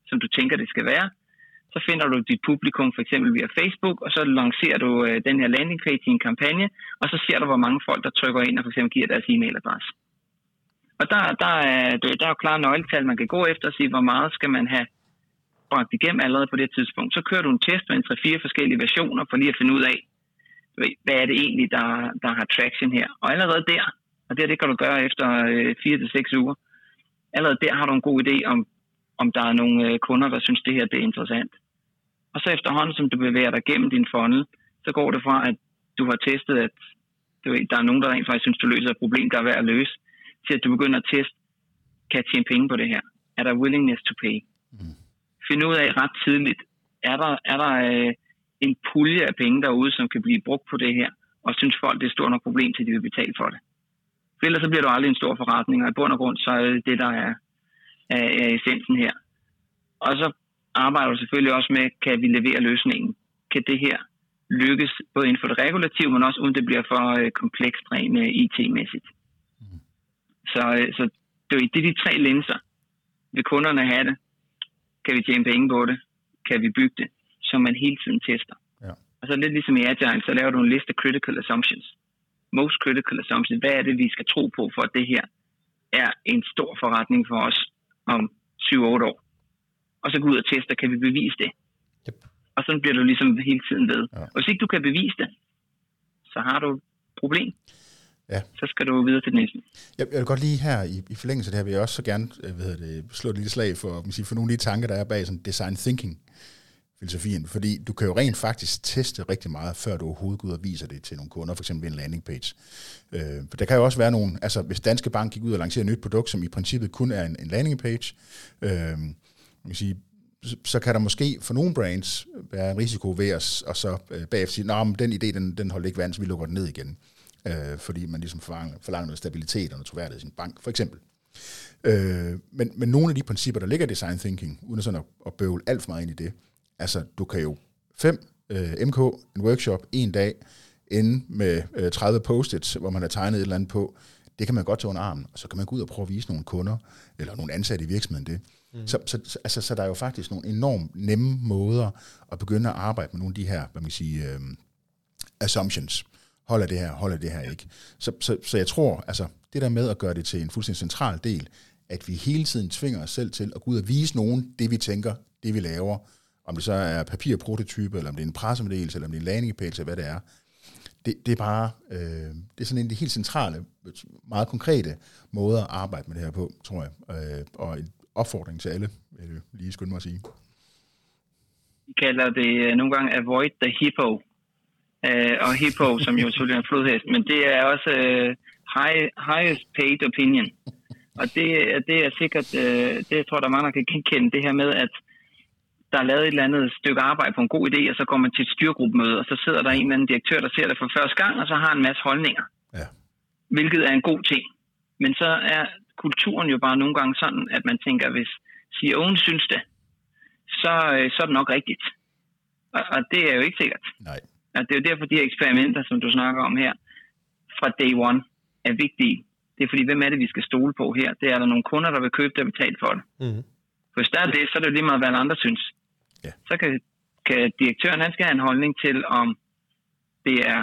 som du tænker, det skal være så finder du dit publikum for eksempel via Facebook, og så lancerer du øh, den her landing page i en kampagne, og så ser du, hvor mange folk, der trykker ind og for eksempel giver deres e-mailadresse. Og der, der, er, der er jo klare nøgletal, man kan gå efter og sige, hvor meget skal man have bragt igennem allerede på det tidspunkt. Så kører du en test med en 3-4 forskellige versioner for lige at finde ud af, hvad er det egentlig, der, der har traction her. Og allerede der, og det, det kan du gøre efter øh, 4-6 uger, allerede der har du en god idé om, om der er nogle øh, kunder, der synes, det her det er interessant. Og så efterhånden, som du bevæger dig gennem din funnel, så går det fra, at du har testet, at du ved, der er nogen, der rent faktisk synes, du løser et problem, der er værd at løse, til at du begynder at teste, kan jeg tjene penge på det her? Er der willingness to pay? Mm. Find ud af ret tidligt, er der, er der øh, en pulje af penge derude, som kan blive brugt på det her, og synes folk, det er stort nok problem, til de vil betale for det. For ellers så bliver du aldrig en stor forretning, og i bund og grund, så er det det, der er, er, er essensen her. Og så arbejder du selvfølgelig også med, kan vi levere løsningen? Kan det her lykkes både inden for det regulative, men også uden det bliver for øh, komplekst rent øh, IT-mæssigt? Mm. Så, øh, så det er de tre linser. Vil kunderne have det? Kan vi tjene penge på det? kan vi bygge det, så man hele tiden tester. Ja. Og så lidt ligesom i Agile, så laver du en liste critical assumptions. Most critical assumptions. Hvad er det, vi skal tro på, for at det her er en stor forretning for os om 7-8 år? Og så gå ud og teste, kan vi bevise det? Yep. Og så bliver du ligesom hele tiden ved. Ja. Og hvis ikke du kan bevise det, så har du et problem. Ja. Så skal du videre til den næste. Jeg, jeg vil godt lige her i, i forlængelse af det her, vil jeg også så gerne øh, hvad hedder det, slå et lille slag for, man siger, for nogle af de tanker, der er bag sådan design thinking filosofien, fordi du kan jo rent faktisk teste rigtig meget, før du overhovedet går ud og viser det til nogle kunder, for eksempel ved en landing page. Øh, for der kan jo også være nogle, altså hvis Danske Bank gik ud og lancerede et nyt produkt, som i princippet kun er en, en landing page, øh, man kan sige, så, så kan der måske for nogle brands være en risiko ved at og så øh, bagefter sige, at den idé, den, den holder ikke vand, så vi lukker den ned igen. Øh, fordi man ligesom forlanger, forlanger noget stabilitet og noget troværdighed i sin bank, for eksempel. Øh, men, men nogle af de principper, der ligger i design thinking, uden sådan at, at bøvle alt for meget ind i det, altså du kan jo fem øh, MK, en workshop, en dag, inde med øh, 30 post-its, hvor man har tegnet et eller andet på, det kan man godt tage under armen, og så kan man gå ud og prøve at vise nogle kunder, eller nogle ansatte i virksomheden det. Mm. Så, så, altså, så der er jo faktisk nogle enormt nemme måder at begynde at arbejde med nogle af de her, hvad man kan sige, øh, assumptions. Holder det her, holder det her ikke. Så, så, så jeg tror, altså det der med at gøre det til en fuldstændig central del, at vi hele tiden tvinger os selv til at gå ud og vise nogen det, vi tænker, det vi laver, om det så er papirprototype, eller om det er en pressemeddelelse, eller om det er en landing page, eller hvad det er. Det, det er bare, øh, det er sådan en af de helt centrale, meget konkrete måder at arbejde med det her på, tror jeg. Øh, og en opfordring til alle, vil jeg lige skynde mig at sige. Vi kalder det øh, nogle gange avoid the hippo. Øh, og hippo, som jo selvfølgelig er en flodhest, men det er også øh, high, highest paid opinion. Og det, det er sikkert, øh, det tror der er mange, der kan genkende det her med, at der er lavet et eller andet stykke arbejde på en god idé, og så går man til et styrgruppemøde, og så sidder der en eller anden direktør, der ser det for første gang, og så har en masse holdninger. Ja. Hvilket er en god ting. Men så er kulturen jo bare nogle gange sådan, at man tænker, hvis CEO'en synes det, så, øh, så er det nok rigtigt. Og, og det er jo ikke sikkert. Nej. Og det er jo derfor, de her eksperimenter, som du snakker om her, fra day one, er vigtige. Det er fordi, hvem er det, vi skal stole på her? Det er der nogle kunder, der vil købe det og betale for det. Mm. For hvis der er det, så er det jo lige meget, hvad andre synes. Ja. Så kan, kan direktøren, han skal have en holdning til, om det er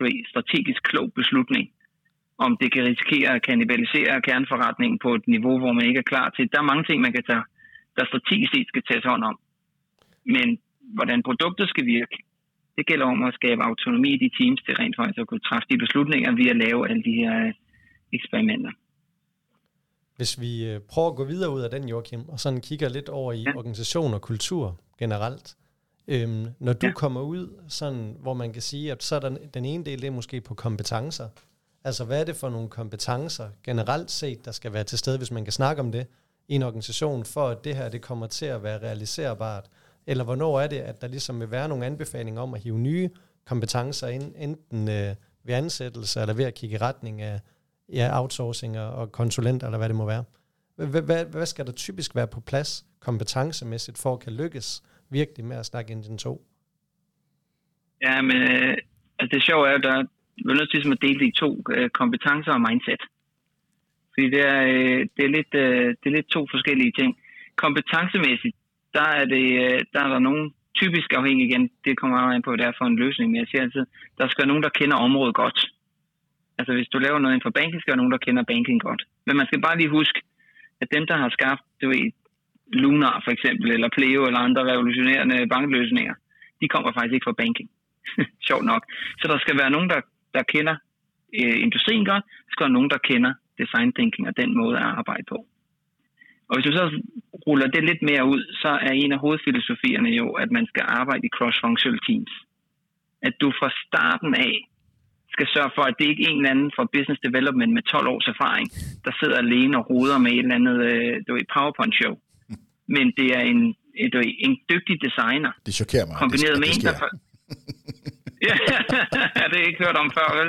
en strategisk klog beslutning. Om det kan risikere at kannibalisere kerneforretningen på et niveau, hvor man ikke er klar til. Der er mange ting, man kan tage, der strategisk set skal tages hånd om. Men hvordan produktet skal virke, det gælder om at skabe autonomi i de teams til rent faktisk at kunne træffe de beslutninger ved at lave alle de her øh, eksperimenter. Hvis vi øh, prøver at gå videre ud af den, Joachim, og sådan kigger lidt over i Ja. organisation og kultur generelt. Øhm, når du Ja. kommer ud, sådan, hvor man kan sige, at så er der den ene del, det er måske på kompetencer. Altså, hvad er det for nogle kompetencer generelt set, der skal være til stede, hvis man kan snakke om det i en organisation, for at det her det kommer til at være realiserbart? Eller hvornår er det, at der ligesom vil være nogle anbefalinger om at hive nye kompetencer ind, enten øh, ved ansættelse eller ved at kigge i retning af ja, outsourcing og, og konsulenter, eller hvad det må være. Hvad, hvad, hvad skal der typisk være på plads kompetencemæssigt, for at kan lykkes virkelig med at snakke Engine 2? Ja, men øh, altså det sjove er jo, der vi er nødt til ligesom at dele det i to, øh, kompetencer og mindset. Fordi det er, øh, det, er lidt, øh, det er lidt to forskellige ting. Kompetencemæssigt, der er, det, øh, der er der nogen typisk afhængig igen, det kommer meget an på, hvad det er for en løsning, men jeg siger altid, der skal være nogen, der kender området godt. Altså hvis du laver noget inden for banking, skal der nogen, der kender banking godt. Men man skal bare lige huske, at dem, der har skabt du ved, Lunar for eksempel, eller Pleo eller andre revolutionerende bankløsninger, de kommer faktisk ikke fra banking. Sjovt nok. Så der skal være nogen, der, der kender øh, industrien godt, der skal være nogen, der kender design thinking og den måde at arbejde på. Og hvis du så ruller det lidt mere ud, så er en af hovedfilosofierne jo, at man skal arbejde i cross-functional teams. At du fra starten af skal sørge for, at det ikke er en eller anden fra business development med 12 års erfaring, der sidder alene og roder med et eller andet øh, du ved, PowerPoint-show. Men det er en, du ved, en dygtig designer, Det chokerer mig. kombineret det, med det en, der... sker. ja, det har jeg ikke hørt om før, vel?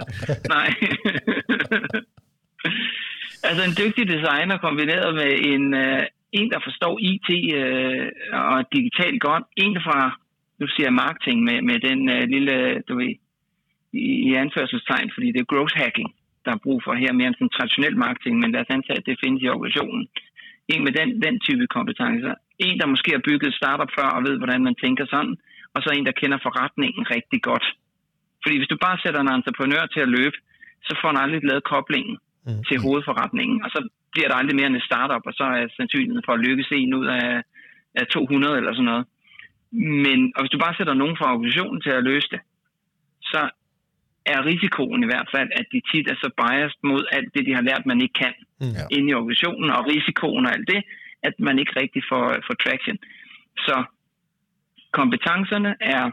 Nej. altså en dygtig designer kombineret med en, uh, en der forstår IT og digitalt godt. En fra, nu siger jeg marketing, med, med den lille, du ved, i, anførselstegn, fordi det er growth hacking, der er brug for her, mere end sådan traditionel marketing, men lad os antage, at det findes i organisationen. en med den, den type kompetencer. En, der måske har bygget startup før og ved, hvordan man tænker sådan, og så en, der kender forretningen rigtig godt. Fordi hvis du bare sætter en entreprenør til at løbe, så får han aldrig lavet koblingen mm. til hovedforretningen, og så bliver der aldrig mere end et startup, og så er sandsynligheden for at lykkes en ud af, af 200 eller sådan noget. Men og hvis du bare sætter nogen fra organisationen til at løse det, så er risikoen i hvert fald, at de tit er så biased mod alt det, de har lært, man ikke kan mm. inde i organisationen, og risikoen og alt det, at man ikke rigtig får, får traction. Så kompetencerne er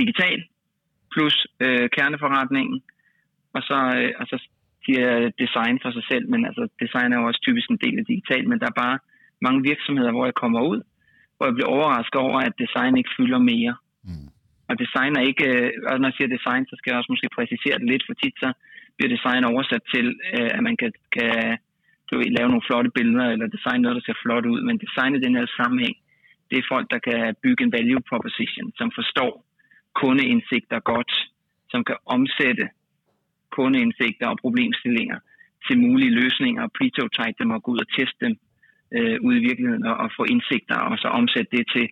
digital plus øh, kerneforretningen, og så, øh, og så siger design for sig selv, men altså design er jo også typisk en del af digital, men der er bare mange virksomheder, hvor jeg kommer ud, hvor jeg bliver overrasket over, at design ikke fylder mere. Mm. Og design er ikke, øh, og når jeg siger design, så skal jeg også måske præcisere det lidt, for tit så bliver design oversat til, øh, at man kan, kan du ved, lave nogle flotte billeder, eller design noget, der ser flot ud, men design i den her sammenhæng, det er folk, der kan bygge en value proposition, som forstår kundeindsigter godt, som kan omsætte kundeindsigter og problemstillinger til mulige løsninger, prototype dem og gå ud og teste dem øh, ude i virkeligheden og, og få indsigter og så omsætte det til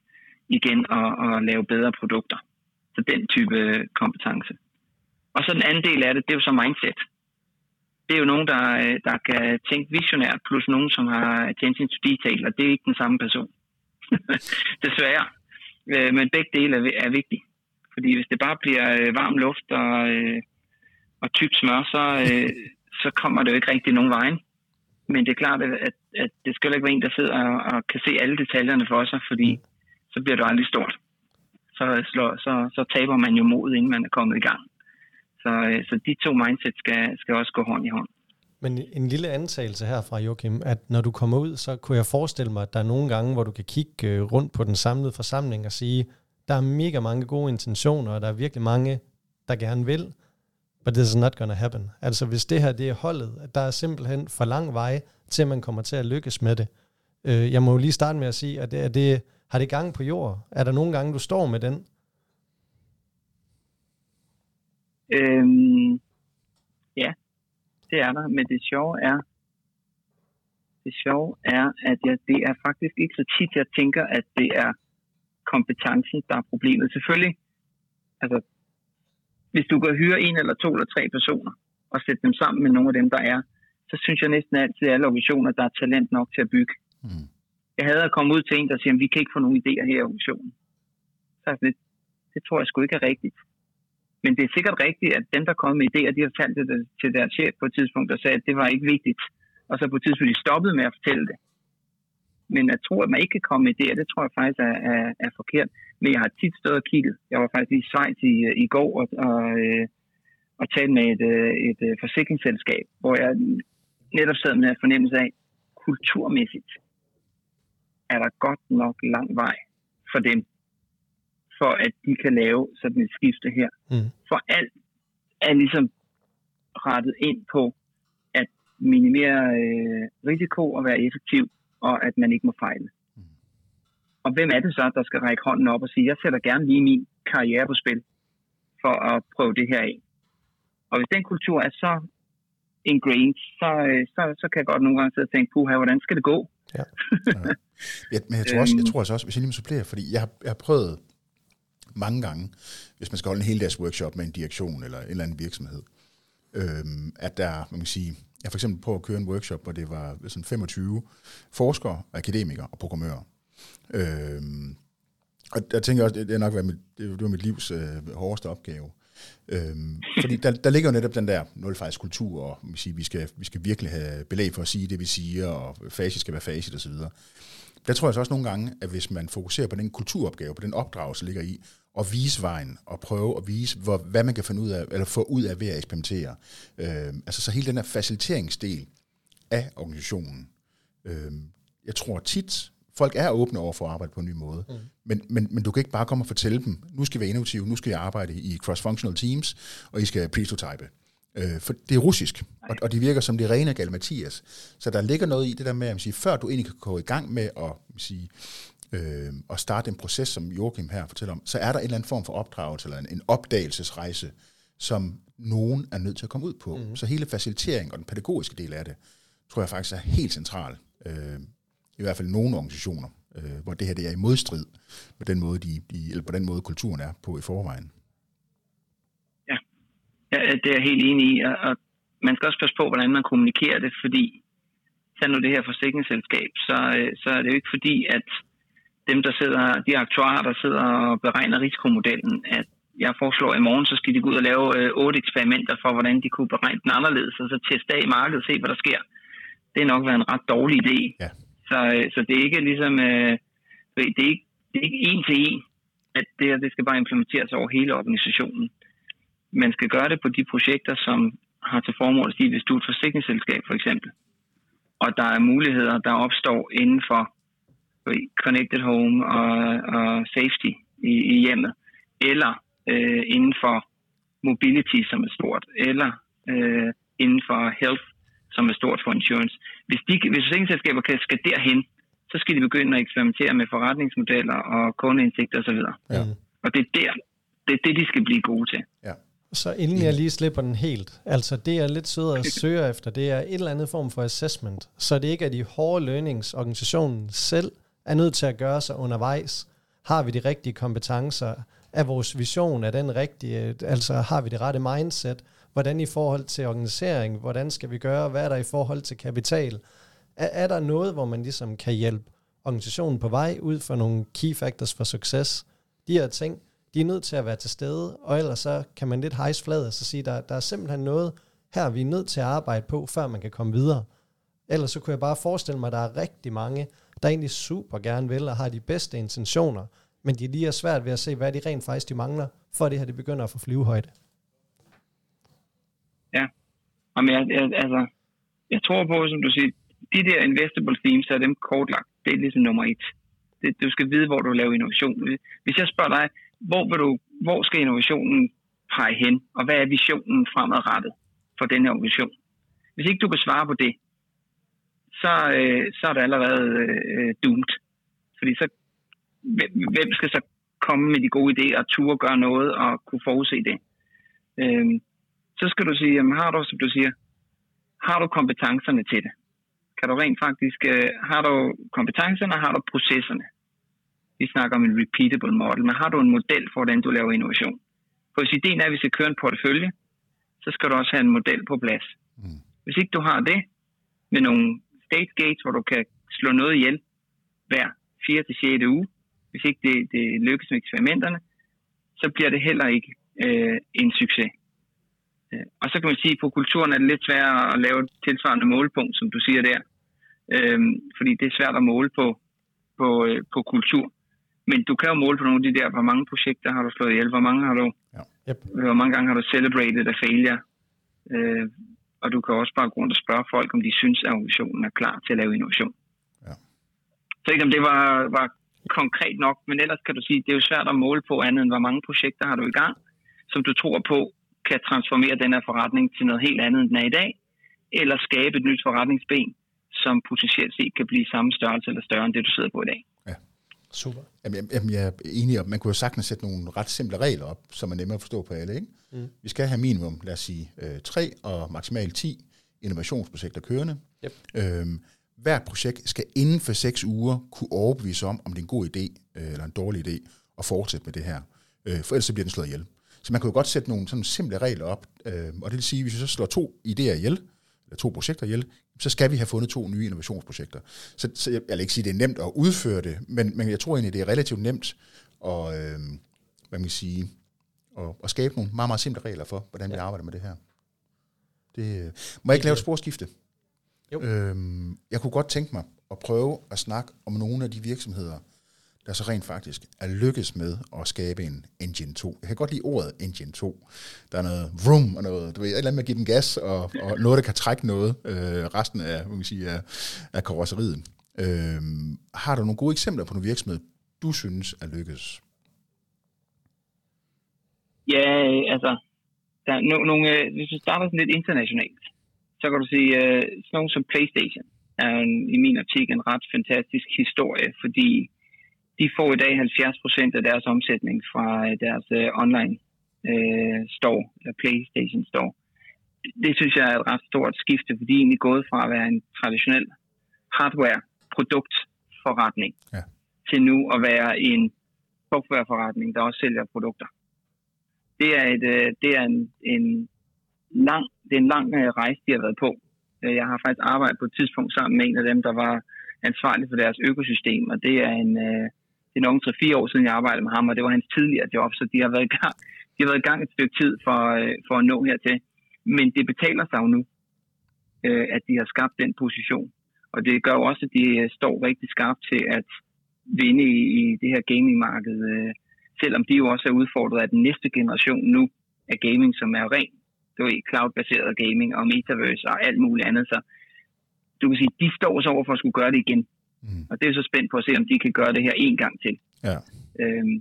igen at, at lave bedre produkter. Så den type kompetence. Og så den anden del af det, det er jo så mindset. Det er jo nogen, der, der kan tænke visionært, plus nogen, som har attention to detail, og det er ikke den samme person. Desværre. Øh, men begge dele er, er vigtige. Fordi hvis det bare bliver øh, varm luft og, øh, og tykt smør, så, så kommer det jo ikke rigtig nogen vejen. Men det er klart, at, at det skal ikke være en, der sidder og, og kan se alle detaljerne for sig, fordi så bliver det aldrig stort. Så, så, så, så taber man jo mod, inden man er kommet i gang. Så, øh, så de to mindset skal, skal også gå hånd i hånd. Men en lille antagelse her fra Joachim, at når du kommer ud, så kunne jeg forestille mig, at der er nogle gange, hvor du kan kigge øh, rundt på den samlede forsamling og sige, der er mega mange gode intentioner, og der er virkelig mange, der gerne vil, but this is not gonna happen. Altså hvis det her det er holdet, at der er simpelthen for lang vej til, man kommer til at lykkes med det. Øh, jeg må jo lige starte med at sige, at det, er det, har det gang på jord? Er der nogle gange, du står med den? Øhm, ja, det er der, men det sjove er, det sjove er, at jeg, det er faktisk ikke så tit, jeg tænker, at det er kompetencen, der er problemet. Selvfølgelig, altså, hvis du kan hyre en eller to eller tre personer, og sætte dem sammen med nogle af dem, der er, så synes jeg næsten altid, at alle organisationer, der er talent nok til at bygge. Mm. Jeg havde at komme ud til en, der siger, at vi kan ikke få nogen idéer her i organisationen. Så det, det tror jeg sgu ikke er rigtigt. Men det er sikkert rigtigt, at dem, der kom med idéer, de har talt det til deres chef på et tidspunkt, og sagde, at det var ikke vigtigt. Og så på et tidspunkt, de stoppede med at fortælle det. Men at tro, at man ikke kan komme med idéer, det tror jeg faktisk er, er, er forkert. Men jeg har tit stået og kigget. Jeg var faktisk i Schweiz i, i går og, og, øh, og talte med et, øh, et, et forsikringsselskab, hvor jeg netop sad med en fornemmelse af, kulturmæssigt er der godt nok lang vej for dem for at de kan lave sådan et skifte her. Mm. For alt er ligesom rettet ind på at minimere øh, risiko og være effektiv, og at man ikke må fejle. Mm. Og hvem er det så, der skal række hånden op og sige, jeg sætter gerne lige min karriere på spil for at prøve det her af. Og hvis den kultur er så ingrained, så, øh, så, så kan jeg godt nogle gange sidde og tænke, puha, hvordan skal det gå? Ja. ja. men jeg tror, også, jeg øhm. tror også, hvis jeg lige supplerer, fordi jeg har, jeg har prøvet mange gange, hvis man skal holde en hel dags workshop med en direktion eller en eller anden virksomhed, øhm, at der, man kan sige, jeg for eksempel på at køre en workshop, hvor det var sådan 25 forskere, akademikere og programmører. Øhm, og jeg tænker også, det er nok været mit, det var mit livs øh, hårdeste opgave. Øhm, fordi der, der ligger jo netop den der nulfejlskultur, og man siger, vi, skal, vi skal virkelig have belæg for at sige det, vi siger, og facit skal være facit osv. Der tror jeg så også nogle gange, at hvis man fokuserer på den kulturopgave, på den opdragelse, der ligger i, og vise vejen, og prøve at vise, hvor, hvad man kan finde ud af, eller få ud af ved at eksperimentere. Øh, altså så hele den her faciliteringsdel af organisationen. Øh, jeg tror tit, folk er åbne over for at arbejde på en ny måde, mm. men, men, men du kan ikke bare komme og fortælle dem, nu skal vi være innovative, nu skal I arbejde i cross-functional teams, og I skal prototype. Øh, for det er russisk, og, og det virker som det rene gal Mathias. Så der ligger noget i det der med, at sige, før du egentlig kan gå i gang med at sige, øh, og starte en proces, som Joachim her fortæller om, så er der en eller anden form for opdragelse, eller en, en opdagelsesrejse, som nogen er nødt til at komme ud på. Mm. Så hele facilitering og den pædagogiske del af det, tror jeg faktisk er helt central. Øh, I hvert fald nogle organisationer, øh, hvor det her det er i modstrid med den måde, de, de, eller på den måde kulturen er på i forvejen. Ja, ja det er jeg helt enig i, og man skal også passe på, hvordan man kommunikerer det, fordi tag nu det her forsikringsselskab, så, øh, så er det jo ikke fordi, at dem, der sidder, de aktuarer, der sidder og beregner risikomodellen, at jeg foreslår, at i morgen, så skal de gå ud og lave øh, otte eksperimenter for, hvordan de kunne beregne den anderledes, og så teste af i markedet og se, hvad der sker. Det er nok været en ret dårlig idé. Ja. Så, øh, så det er ikke ligesom, øh, det er ikke, det er ikke en til en, at det, det skal bare implementeres over hele organisationen. Man skal gøre det på de projekter, som har til formål at sige, hvis du er et forsikringsselskab for eksempel, og der er muligheder, der opstår inden for øh, connected home og, og safety i, i hjemmet, eller øh, inden for mobility, som er stort, eller øh, inden for health, som er stort for insurance. Hvis, de, hvis forsikringsselskaber kan, skal derhen, så skal de begynde at eksperimentere med forretningsmodeller og kundeindsigt osv. Ja. Og det er der, det er det, de skal blive gode til. Ja. Så inden jeg lige slipper den helt, altså det er lidt sødere at søge efter, det er et eller andet form for assessment, så det ikke er de hårde learnings, organisationen selv er nødt til at gøre sig undervejs. Har vi de rigtige kompetencer? Er vores vision, er den rigtige? Altså har vi det rette mindset? Hvordan i forhold til organisering? Hvordan skal vi gøre? Hvad er der i forhold til kapital? Er, er der noget, hvor man ligesom kan hjælpe organisationen på vej ud for nogle key factors for succes? De her ting, de er nødt til at være til stede, og ellers så kan man lidt hejse fladet og så sige, der, der er simpelthen noget her, vi er nødt til at arbejde på, før man kan komme videre. Ellers så kunne jeg bare forestille mig, at der er rigtig mange, der egentlig super gerne vil og har de bedste intentioner, men de lige er svært ved at se, hvad de rent faktisk de mangler, for det her det begynder at få flyvehøjde. Ja, Jamen, jeg, jeg, altså, jeg tror på, som du siger, de der investable themes, er dem kortlagt. Det er ligesom nummer et. Det, du skal vide, hvor du laver innovation. Hvis jeg spørger dig, hvor, vil du, hvor skal innovationen pege hen, og hvad er visionen fremadrettet for den her organisation? Hvis ikke du kan svare på det, så, øh, så er det allerede øh, doomed. Fordi så, hvem skal så komme med de gode idéer og ture gøre noget og kunne forudse det? Øh, så skal du sige, jamen, har du, som du siger, har du kompetencerne til det? Kan du rent faktisk, øh, har du kompetencerne, har du processerne? Vi snakker om en repeatable model, men har du en model for, hvordan du laver innovation? For hvis ideen er, at vi skal køre en portefølje, så skal du også have en model på plads. Mm. Hvis ikke du har det, med nogle state gates, hvor du kan slå noget ihjel hver 4. til 6. uge, hvis ikke det, det lykkes med eksperimenterne, så bliver det heller ikke øh, en succes. Øh, og så kan man sige, at på kulturen er det lidt sværere at lave et tilsvarende målpunkt, som du siger der. Øh, fordi det er svært at måle på, på, øh, på kultur. Men du kan jo måle på nogle af de der, hvor mange projekter har du slået ihjel, hvor mange har du, ja. yep. hvor mange gange har du celebrated a failure, øh, og du kan også bare gå rundt og spørge folk, om de synes, at organisationen er klar til at lave innovation. Ja. Så ikke om det var, var konkret nok, men ellers kan du sige, at det er jo svært at måle på andet end, hvor mange projekter har du i gang, som du tror på kan transformere den her forretning til noget helt andet, end den er i dag, eller skabe et nyt forretningsben, som potentielt set kan blive samme størrelse eller større end det, du sidder på i dag. Ja. Super. Jamen, jamen, jeg er enig om, man kunne jo sagtens sætte nogle ret simple regler op, som er nemmere at forstå på alle. Ikke? Mm. Vi skal have minimum, lad os sige, øh, 3 og maksimalt 10 innovationsprojekter kørende. Yep. Øhm, hvert projekt skal inden for 6 uger kunne overbevise om, om det er en god idé øh, eller en dårlig idé at fortsætte med det her. Øh, for ellers så bliver den slået ihjel. Så man kan jo godt sætte nogle sådan simple regler op, øh, og det vil sige, at hvis vi så slår to idéer ihjel, eller to projekter ihjel, så skal vi have fundet to nye innovationsprojekter. Så, så jeg, jeg vil ikke sige, at det er nemt at udføre det, men, men jeg tror egentlig, det er relativt nemt at, øh, hvad man kan sige, at, at skabe nogle meget, meget simple regler for, hvordan ja. vi arbejder med det her. Det, øh, må jeg ikke lave et sporskifte? Jo. Øhm, jeg kunne godt tænke mig at prøve at snakke om nogle af de virksomheder, der så rent faktisk er lykkes med at skabe en Engine 2. Jeg kan godt lide ordet Engine 2. Der er noget vroom og noget, du ved, et eller andet med at give den gas, og, og noget, der kan trække noget, øh, resten af, man kan sige, af, af karosseriet. Øh, har du nogle gode eksempler på nogle virksomheder, du synes er lykkes? Ja, altså, der er no, nogle, øh, hvis du starter sådan lidt internationalt, så kan du sige, øh, sådan nogle som Playstation er en, i min optik en ret fantastisk historie, fordi de får i dag 70 procent af deres omsætning fra øh, deres uh, online uh, store, eller PlayStation store. det synes jeg er et ret stort skifte, fordi de er egentlig gået fra at være en traditionel hardware-produktforretning Ja. til nu at være en softwareforretning, der også sælger produkter. Det er, et, øh, det er en, en lang, det er en lang øh, rejse, de har været på. Øh, Jeg har faktisk arbejdet på et tidspunkt sammen med en af dem, der var ansvarlig for deres økosystem, og det er en, øh, det er nok 3-4 år siden, jeg arbejdede med ham, og det var hans tidligere job, så de har været i gang, de har været i gang et stykke tid for, øh, for at nå hertil. Men det betaler sig jo nu, øh, at de har skabt den position. Og det gør jo også, at de øh, står rigtig skarpt til at vinde i, i det her gamingmarked, øh, selvom de jo også er udfordret af den næste generation nu af gaming, som er ren du ved, cloud-baseret gaming og metaverse og alt muligt andet. Så du kan sige, de står så over for at skulle gøre det igen. Mm. Og det er så spændt på at se, om de kan gøre det her en gang til. Ja. Øhm,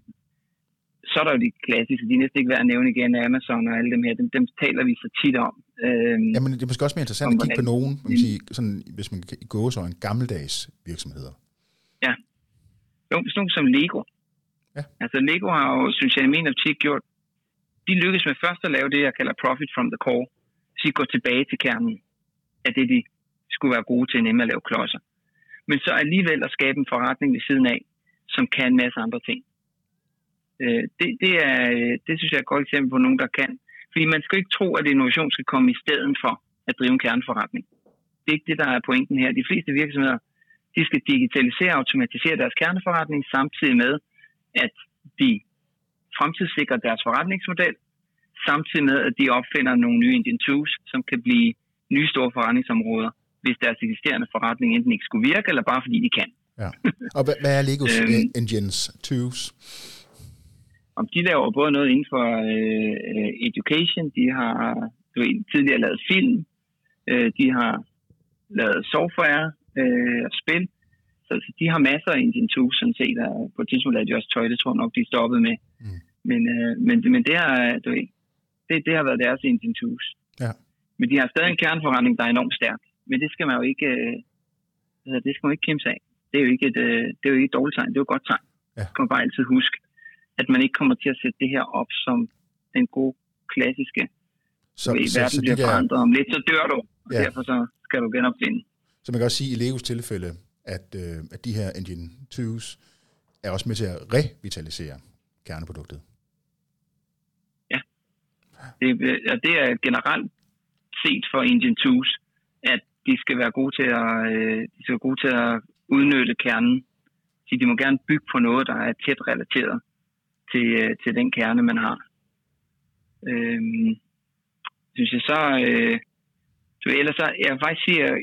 så er der jo de klassiske, de er næsten ikke værd at nævne igen, Amazon og alle dem her, dem, dem taler vi så tit om. Øhm, Jamen, det er måske også mere interessant at kigge på nogen, man kan sige, sådan, hvis man kan gå så en gammeldags virksomheder. Jo, sådan nogle som Lego. Ja. Altså Lego har jo, synes jeg, i min optik gjort, de lykkedes med først at lave det, jeg kalder profit from the core. Så de går tilbage til kernen af det, de skulle være gode til, nemlig at lave klodser. Men så alligevel at skabe en forretning ved siden af, som kan en masse andre ting. Øh, det, det, er, øh, det synes jeg er et godt eksempel på nogen, der kan. Fordi man skal ikke tro, at innovation skal komme i stedet for at drive en kerneforretning. Det er ikke det, der er pointen her. De fleste virksomheder de skal digitalisere og automatisere deres kerneforretning, samtidig med, at de fremtidssikrer deres forretningsmodel, samtidig med, at de opfinder nogle nye Indian tools, som kan blive nye store forretningsområder, hvis deres eksisterende forretning enten ikke skulle virke, eller bare fordi de kan. Ja. Og hvad, hvad er Legos Øhm. øh, Engines 2's? Om de laver både noget inden for øh, education, de har du ved, tidligere lavet film, øh, de har lavet software øh, og spil, så, så de har masser af engine tools, sådan set, og på et tidspunkt lavede de også tøj, det tror jeg nok, de stoppet med. Mm. Men, øh, men, men det, har, du ved, det, det har været deres engine tools. Ja. Men de har stadig en kerneforretning, der er enormt stærk. Men det skal man jo ikke, øh, det skal man ikke kæmpe sig af. Det er jo ikke et, øh, det er jo ikke et dårligt tegn, det er jo et godt tegn. Ja. Man kan bare altid huske, at man ikke kommer til at sætte det her op som den gode klassiske, Så, så, så, verden så, de bliver der, forandret om lidt, så dør du. Og Ja. derfor så skal du genopfinde. så man kan også sige i Legos tilfælde, at, øh, at de her Engine 2's er også med til at revitalisere kerneproduktet. Det, og det er generelt set for Engine 2's, at de skal være gode til at, øh, de skal være gode til at udnytte kernen. Så de må gerne bygge på noget, der er tæt relateret til, øh, til den kerne, man har. Øhm, synes jeg så, øh, så ellers så, jeg vil faktisk sige, at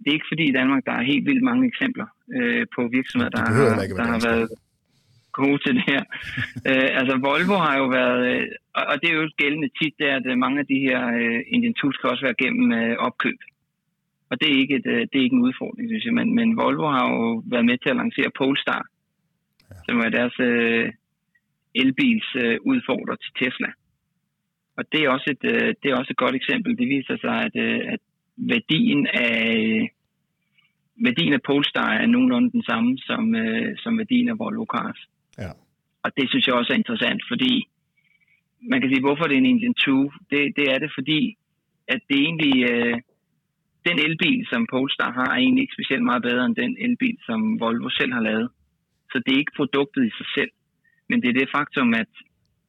det er ikke fordi i Danmark, der er helt vildt mange eksempler øh, på virksomheder, der, har, der har været gode til det her. øh, altså Volvo har jo været, øh, og, det er jo gældende tit, det er, at øh, mange af de her øh, Indian Tools kan også være gennem øh, opkøb. Og det er ikke, et, øh, det er ikke en udfordring, synes jeg. Men, men Volvo har jo været med til at lancere Polestar, ja. som er deres øh, elbils øh, udfordrer til Tesla. Og det er, også et, øh, det er også et godt eksempel. Det viser sig, at, øh, at værdien af værdien af Polestar er nogenlunde den samme som, øh, som værdien af Volvo Cars. Ja. Og det synes jeg også er interessant, fordi man kan sige, hvorfor det er en Engine 2? Det, det er det, fordi at det egentlig, øh, den elbil, som Polestar har, er egentlig ikke specielt meget bedre end den elbil, som Volvo selv har lavet. Så det er ikke produktet i sig selv, men det er det faktum, at,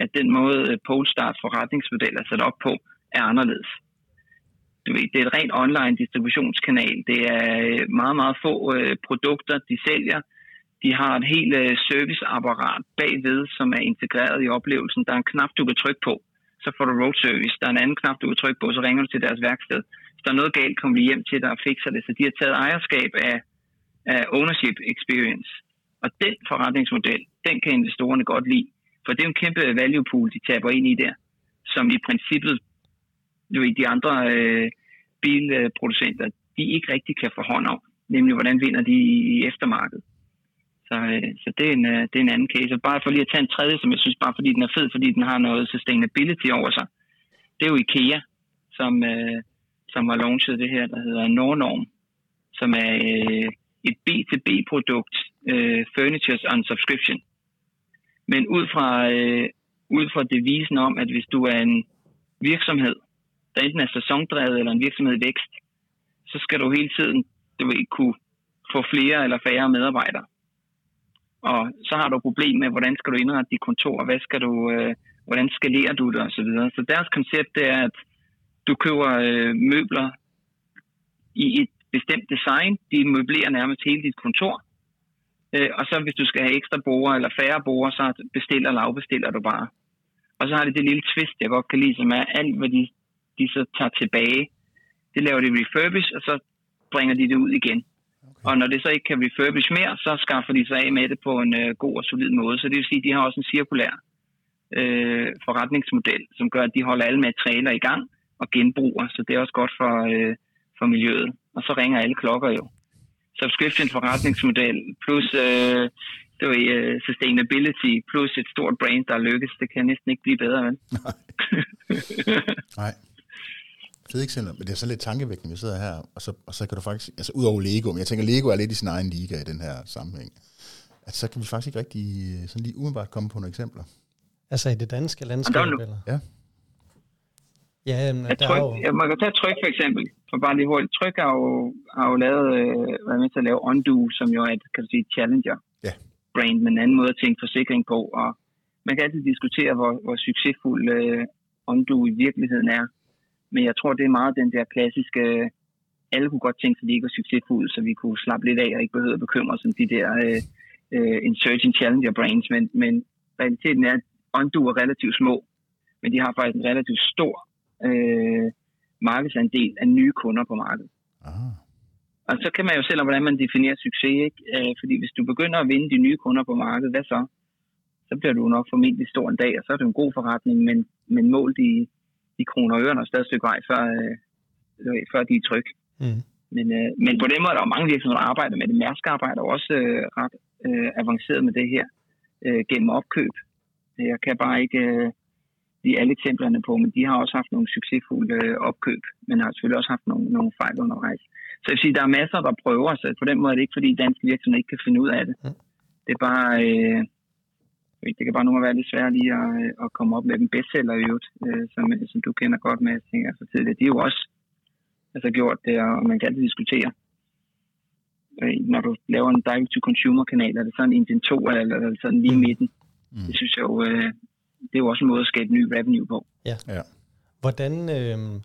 at den måde øh, Polestars forretningsmodel er sat op på, er anderledes. Du ved, det er et rent online distributionskanal. Det er øh, meget, meget få øh, produkter, de sælger. De har et helt øh, serviceapparat bagved, som er integreret i oplevelsen. Der er en knap, du kan trykke på, så får du road service. Der er en anden knap, du kan trykke på, så ringer du til deres værksted. Hvis der er noget galt, kommer vi hjem til dig og fikser det. Så de har taget ejerskab af, af ownership experience. Og den forretningsmodel, den kan investorerne godt lide. For det er jo en kæmpe value pool, de taber ind i der, som i princippet jo i de andre øh, bilproducenter, de ikke rigtig kan få hånd om. Nemlig, hvordan vinder de i eftermarkedet. Så, øh, så det, er en, øh, det er en anden case. Og bare for lige at tage en tredje, som jeg synes, bare fordi den er fed, fordi den har noget sustainability over sig. Det er jo IKEA, som, øh, som har launchet det her, der hedder Nornorm, som er øh, et B2B-produkt, øh, Furnitures on Subscription. Men ud fra, øh, ud fra devisen om, at hvis du er en virksomhed, der enten er sæsondrevet eller en virksomhed i vækst, så skal du hele tiden du vil kunne få flere eller færre medarbejdere. Og så har du et problem med, hvordan skal du indrette dit kontor, hvad skal du, øh, hvordan skalerer du det osv. Så, videre. så deres koncept det er, at du køber øh, møbler i et bestemt design, de møblerer nærmest hele dit kontor, øh, og så hvis du skal have ekstra borer eller færre borer, så bestiller eller afbestiller du bare. Og så har det det lille twist, jeg godt kan lide, som er alt, hvad de, de så tager tilbage, det laver de refurbish, og så bringer de det ud igen. Okay. Og når det så ikke kan refurbish mere, så skaffer de sig af med det på en øh, god og solid måde. Så det vil sige, at de har også en cirkulær øh, forretningsmodel, som gør, at de holder alle materialer i gang og genbruger. Så det er også godt for, øh, for miljøet. Og så ringer alle klokker jo. Subscription forretningsmodel plus øh, det var, uh, sustainability plus et stort brand, der lykkes. Det kan næsten ikke blive bedre, vel? Nej. Nej fede eksempler, men det er så lidt tankevækkende, vi sidder her, og så, og så kan du faktisk, altså ud over Lego, men jeg tænker, Lego er lidt i sin egen liga i den her sammenhæng, at så kan vi faktisk ikke rigtig sådan lige umiddelbart komme på nogle eksempler. Altså i det danske landskab, eller? Ja. Ja, jamen, der tryk, er jo... ja, man kan tage tryk for eksempel, for bare lige hurtigt. Tryk har jo, har jo lavet, øh, været med til at lave Undo, som jo er et, kan du sige, challenger ja. brand, med en anden måde at tænke forsikring på, og man kan altid diskutere, hvor, hvor succesfuld øh, Undo i virkeligheden er. Men jeg tror, det er meget den der klassiske, alle kunne godt tænke sig, at de ikke var succesfulde, så vi kunne slappe lidt af og ikke behøve at bekymre os om de der uh, uh, insurgent challenger brains. Men, men realiteten er, at Undo er relativt små, men de har faktisk en relativt stor uh, markedsandel af nye kunder på markedet. Aha. Og så kan man jo selv om, hvordan man definerer succes. Ikke? Uh, fordi hvis du begynder at vinde de nye kunder på markedet, hvad så? Så bliver du nok formentlig stor en dag, og så er det en god forretning, men, men målt i, i kroner og ørerne og stadig et stykke vej, før, øh, før de er tryg. Mm. Men, øh, men på den måde er der jo mange virksomheder, der arbejder med det. Mærsk arbejder også øh, ret øh, avanceret med det her øh, gennem opkøb. Jeg kan bare ikke øh, lige alle eksemplerne på, men de har også haft nogle succesfulde øh, opkøb, men har selvfølgelig også haft nogle, nogle fejl undervejs. Så jeg vil sige, der er masser, der prøver, så på den måde er det ikke, fordi danske virksomheder ikke kan finde ud af det. Mm. Det er bare, øh, det kan bare nogle gange være lidt svært lige at, at komme op med den bestseller i øvrigt, øh, som, som du kender godt med, tænker jeg så tidligt. De er jo også altså, gjort det, og man kan altid diskutere. Øh, når du laver en direct-to-consumer-kanal, er det sådan en 2 eller, eller sådan lige i midten. Mm. Det synes jeg jo, øh, det er jo også en måde at skabe ny revenue på. Ja. ja. Hvordan øh,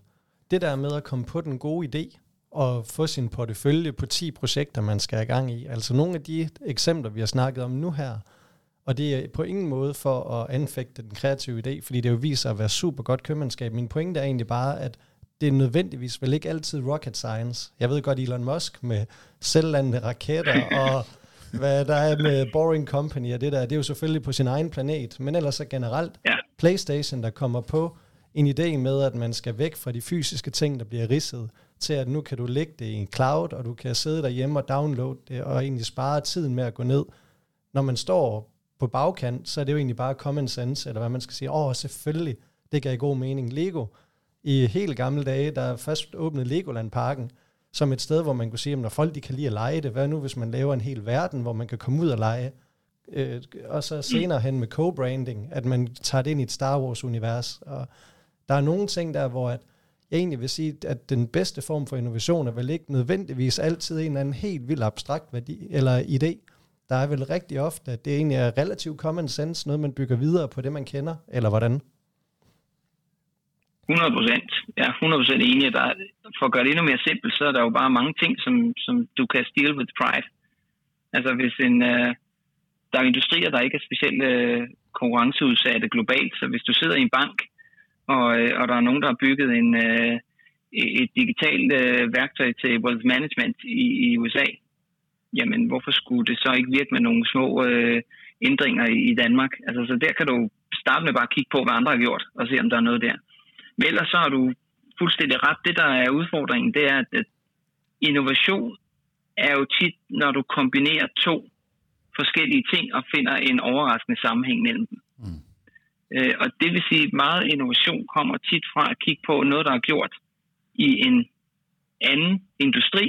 det der med at komme på den gode idé, og få sin portefølje på 10 projekter, man skal have gang i. Altså nogle af de eksempler, vi har snakket om nu her, og det er på ingen måde for at anfægte den kreative idé, fordi det jo viser at være super godt købmandskab. Min pointe er egentlig bare, at det er nødvendigvis vel ikke altid rocket science. Jeg ved godt, Elon Musk med selvlandende raketter og hvad der er med Boring Company og det der, det er jo selvfølgelig på sin egen planet, men ellers så generelt ja. PlayStation, der kommer på en idé med, at man skal væk fra de fysiske ting, der bliver ridset, til at nu kan du lægge det i en cloud, og du kan sidde derhjemme og downloade det, og egentlig spare tiden med at gå ned. Når man står på bagkant, så er det jo egentlig bare common sense, eller hvad man skal sige. Åh, oh, selvfølgelig, det gav god mening. Lego, i helt gamle dage, der først åbnet Legoland-parken, som et sted, hvor man kunne sige, at når folk de kan lide at lege det, hvad nu hvis man laver en hel verden, hvor man kan komme ud og lege, øh, og så senere hen med co-branding, at man tager det ind i et Star Wars-univers, og der er nogle ting der, hvor at jeg egentlig vil sige, at den bedste form for innovation er vel ikke nødvendigvis altid en eller anden helt vild abstrakt værdi, eller idé, der er vel rigtig ofte, at det egentlig er relativt common sense, noget man bygger videre på det, man kender, eller hvordan? 100 procent. Jeg er 100 procent enig. Der, for at gøre det endnu mere simpelt, så er der jo bare mange ting, som, som du kan steal with pride. Altså hvis en, øh, der er industrier, der ikke er specielt øh, konkurrenceudsatte globalt, så hvis du sidder i en bank, og, øh, og der er nogen, der har bygget en, øh, et digitalt øh, værktøj til wealth management i, i USA, jamen hvorfor skulle det så ikke virke med nogle små øh, ændringer i, i Danmark? Altså, så der kan du starte med bare at kigge på, hvad andre har gjort, og se, om der er noget der. Men ellers så har du fuldstændig ret. Det, der er udfordringen, det er, at innovation er jo tit, når du kombinerer to forskellige ting og finder en overraskende sammenhæng mellem dem. Mm. Øh, og det vil sige, at meget innovation kommer tit fra at kigge på noget, der er gjort i en anden industri,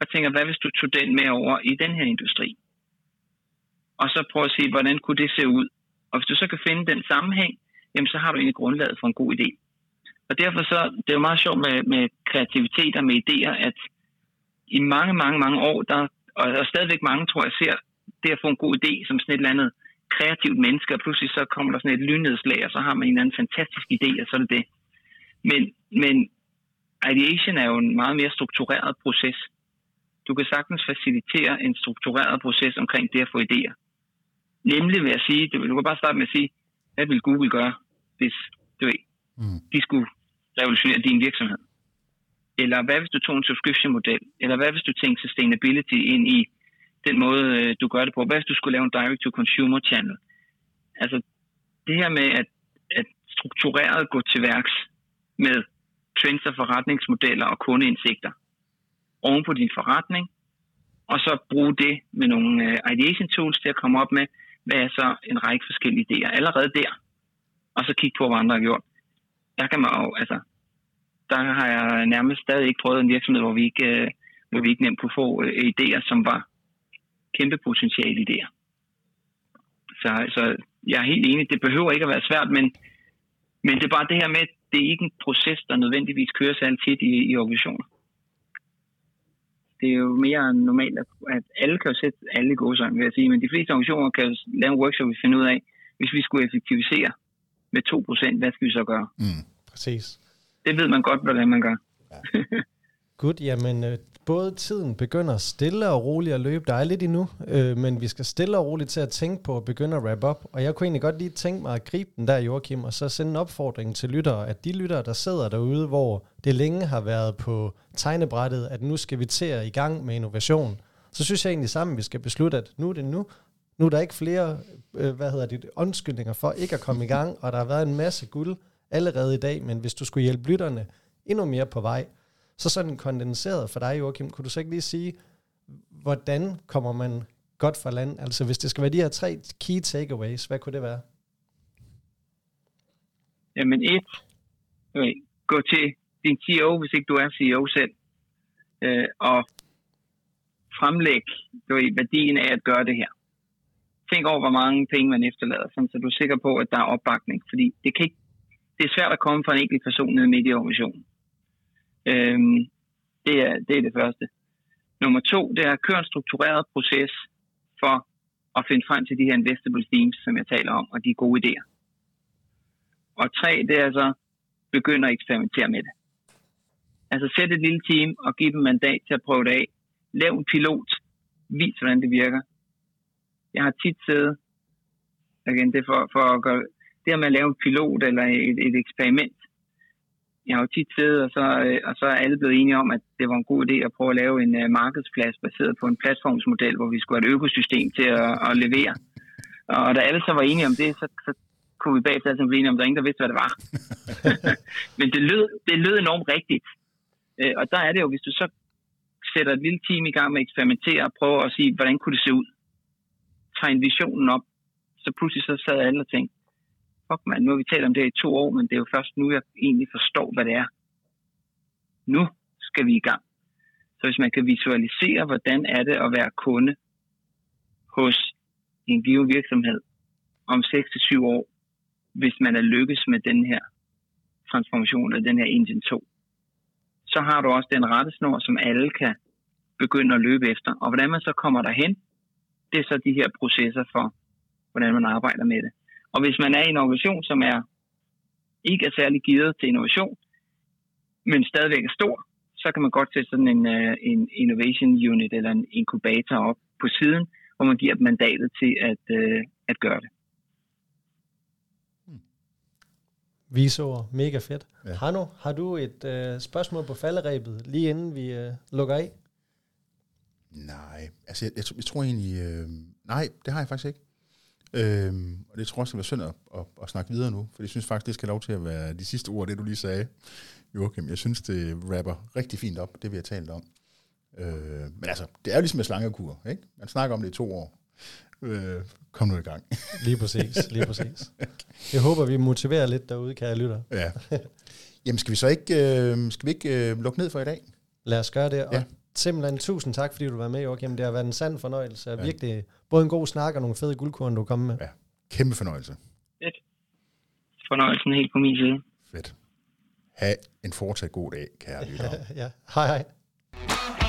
og tænker, hvad hvis du tog den med over i den her industri? Og så prøv at se, hvordan kunne det se ud? Og hvis du så kan finde den sammenhæng, jamen så har du egentlig grundlaget for en god idé. Og derfor så, det er jo meget sjovt med, med kreativitet og med idéer, at i mange, mange, mange år, der, og, og stadigvæk mange, tror jeg, ser det at få en god idé som sådan et eller andet kreativt menneske, og pludselig så kommer der sådan et lynnedslag, og så har man en eller anden fantastisk idé, og så er det det. Men, men ideation er jo en meget mere struktureret proces. Du kan sagtens facilitere en struktureret proces omkring det at få idéer. Nemlig ved at sige, du kan bare starte med at sige, hvad vil Google gøre, hvis du ved, mm. de skulle revolutionere din virksomhed? Eller hvad hvis du tog en subscription-model? Eller hvad hvis du tænkte sustainability ind i den måde, øh, du gør det på? Hvad hvis du skulle lave en direct-to-consumer channel? Altså, det her med at, at struktureret gå til værks med trends og forretningsmodeller og kundeindsigter oven på din forretning, og så bruge det med nogle øh, ideation tools til at komme op med, hvad er så en række forskellige idéer allerede der, og så kigge på, hvad andre har gjort. Der kan man jo, altså, der har jeg nærmest stadig ikke prøvet en virksomhed, hvor vi ikke, øh, hvor vi ikke nemt kunne få øh, idéer, som var kæmpe potentiale idéer. Så, så jeg er helt enig, det behøver ikke at være svært, men, men det er bare det her med, det er ikke en proces, der nødvendigvis kører sig altid i, i organisationer. Det er jo mere normalt, at alle kan jo sætte alle gode sammen, vil jeg sige, men de fleste organisationer kan jo lave en workshop, vi finder ud af, hvis vi skulle effektivisere med 2%, hvad skal vi så gøre? Mm, præcis. Det ved man godt, hvordan man gør. Ja. Godt, jamen øh, både tiden begynder stille og roligt at løbe. Der er lidt endnu, øh, men vi skal stille og roligt til at tænke på at begynde at wrap up. Og jeg kunne egentlig godt lige tænke mig at gribe den der, Joachim, og så sende en opfordring til lyttere, at de lyttere, der sidder derude, hvor det længe har været på tegnebrættet, at nu skal vi til at i gang med innovation, så synes jeg egentlig sammen, vi skal beslutte, at nu er det nu. Nu er der ikke flere, øh, hvad hedder det, undskyldninger for ikke at komme i gang, og der har været en masse guld allerede i dag, men hvis du skulle hjælpe lytterne endnu mere på vej, så sådan kondenseret for dig, Joachim, kunne du så ikke lige sige, hvordan kommer man godt fra land? Altså hvis det skal være de her tre key takeaways, hvad kunne det være? Jamen et, øh, gå til din CEO, hvis ikke du er CEO selv, øh, og fremlæg du ved, værdien af at gøre det her. Tænk over, hvor mange penge man efterlader, så du er sikker på, at der er opbakning. Fordi det, kan ikke, det er svært at komme fra en enkelt person nede midt i organisationen. Øhm, det, er, det er det første. Nummer to, det er at køre en struktureret proces for at finde frem til de her investable themes, som jeg taler om, og de gode idéer. Og tre, det er så begynde at eksperimentere med det. Altså sæt et lille team og give dem mandat til at prøve det af. Lav en pilot. Vis, hvordan det virker. Jeg har tit siddet, igen, det for, for at gøre, det her med at lave en pilot eller et, et eksperiment, jeg har jo tit siddet, og så, øh, og så er alle blevet enige om, at det var en god idé at prøve at lave en uh, markedsplads baseret på en platformsmodel, hvor vi skulle have et økosystem til at, at levere. Og da alle så var enige om det, så, så kunne vi bagefter altså blive enige om, der er ingen, der vidste, hvad det var. Men det lød, det lød enormt rigtigt. Uh, og der er det jo, hvis du så sætter et lille team i gang med at eksperimentere og prøver at sige, hvordan kunne det se ud? Tegne visionen op, så pludselig så sad alle og tænkte, fuck man, nu har vi talt om det i to år, men det er jo først nu, jeg egentlig forstår, hvad det er. Nu skal vi i gang. Så hvis man kan visualisere, hvordan er det at være kunde hos en given virksomhed om 6-7 år, hvis man er lykkes med den her transformation af den her engine 2, så har du også den rettesnor, som alle kan begynde at løbe efter. Og hvordan man så kommer derhen, det er så de her processer for, hvordan man arbejder med det. Og hvis man er i en organisation, som er ikke er særlig givet til innovation, men stadigvæk er stor, så kan man godt sætte sådan en, uh, en innovation unit eller en inkubator op på siden, hvor man giver mandatet til at, uh, at gøre det. Visord, mega fedt. Ja. Hanno, har du et uh, spørgsmål på falderæbet, lige inden vi uh, lukker af? Nej, altså jeg, jeg, jeg tror egentlig, øh, nej, det har jeg faktisk ikke. Øhm, og det tror jeg også, det var synd at, at, at snakke videre nu, for jeg synes faktisk, det skal lov til at være de sidste ord, det du lige sagde, Joachim. Jeg synes, det rapper rigtig fint op, det vi har talt om. Øh, men altså, det er jo ligesom med slangekur, ikke? Man snakker om det i to år. Øh, kom nu i gang. lige præcis, lige præcis. Jeg håber, vi motiverer lidt derude, kære lytter. Ja. Jamen, skal vi så ikke, øh, skal vi ikke øh, lukke ned for i dag? Lad os gøre det, og ja. Simpelthen tusind tak, fordi du var med, Joachim. Det har været en sand fornøjelse. Ja. Virkelig både en god snak og nogle fede guldkorn, du kommer med. Ja, kæmpe fornøjelse. Fedt. Fornøjelsen helt på min side. Fedt. Ha' en fortsat god dag, kære lyttere. ja, hej hej.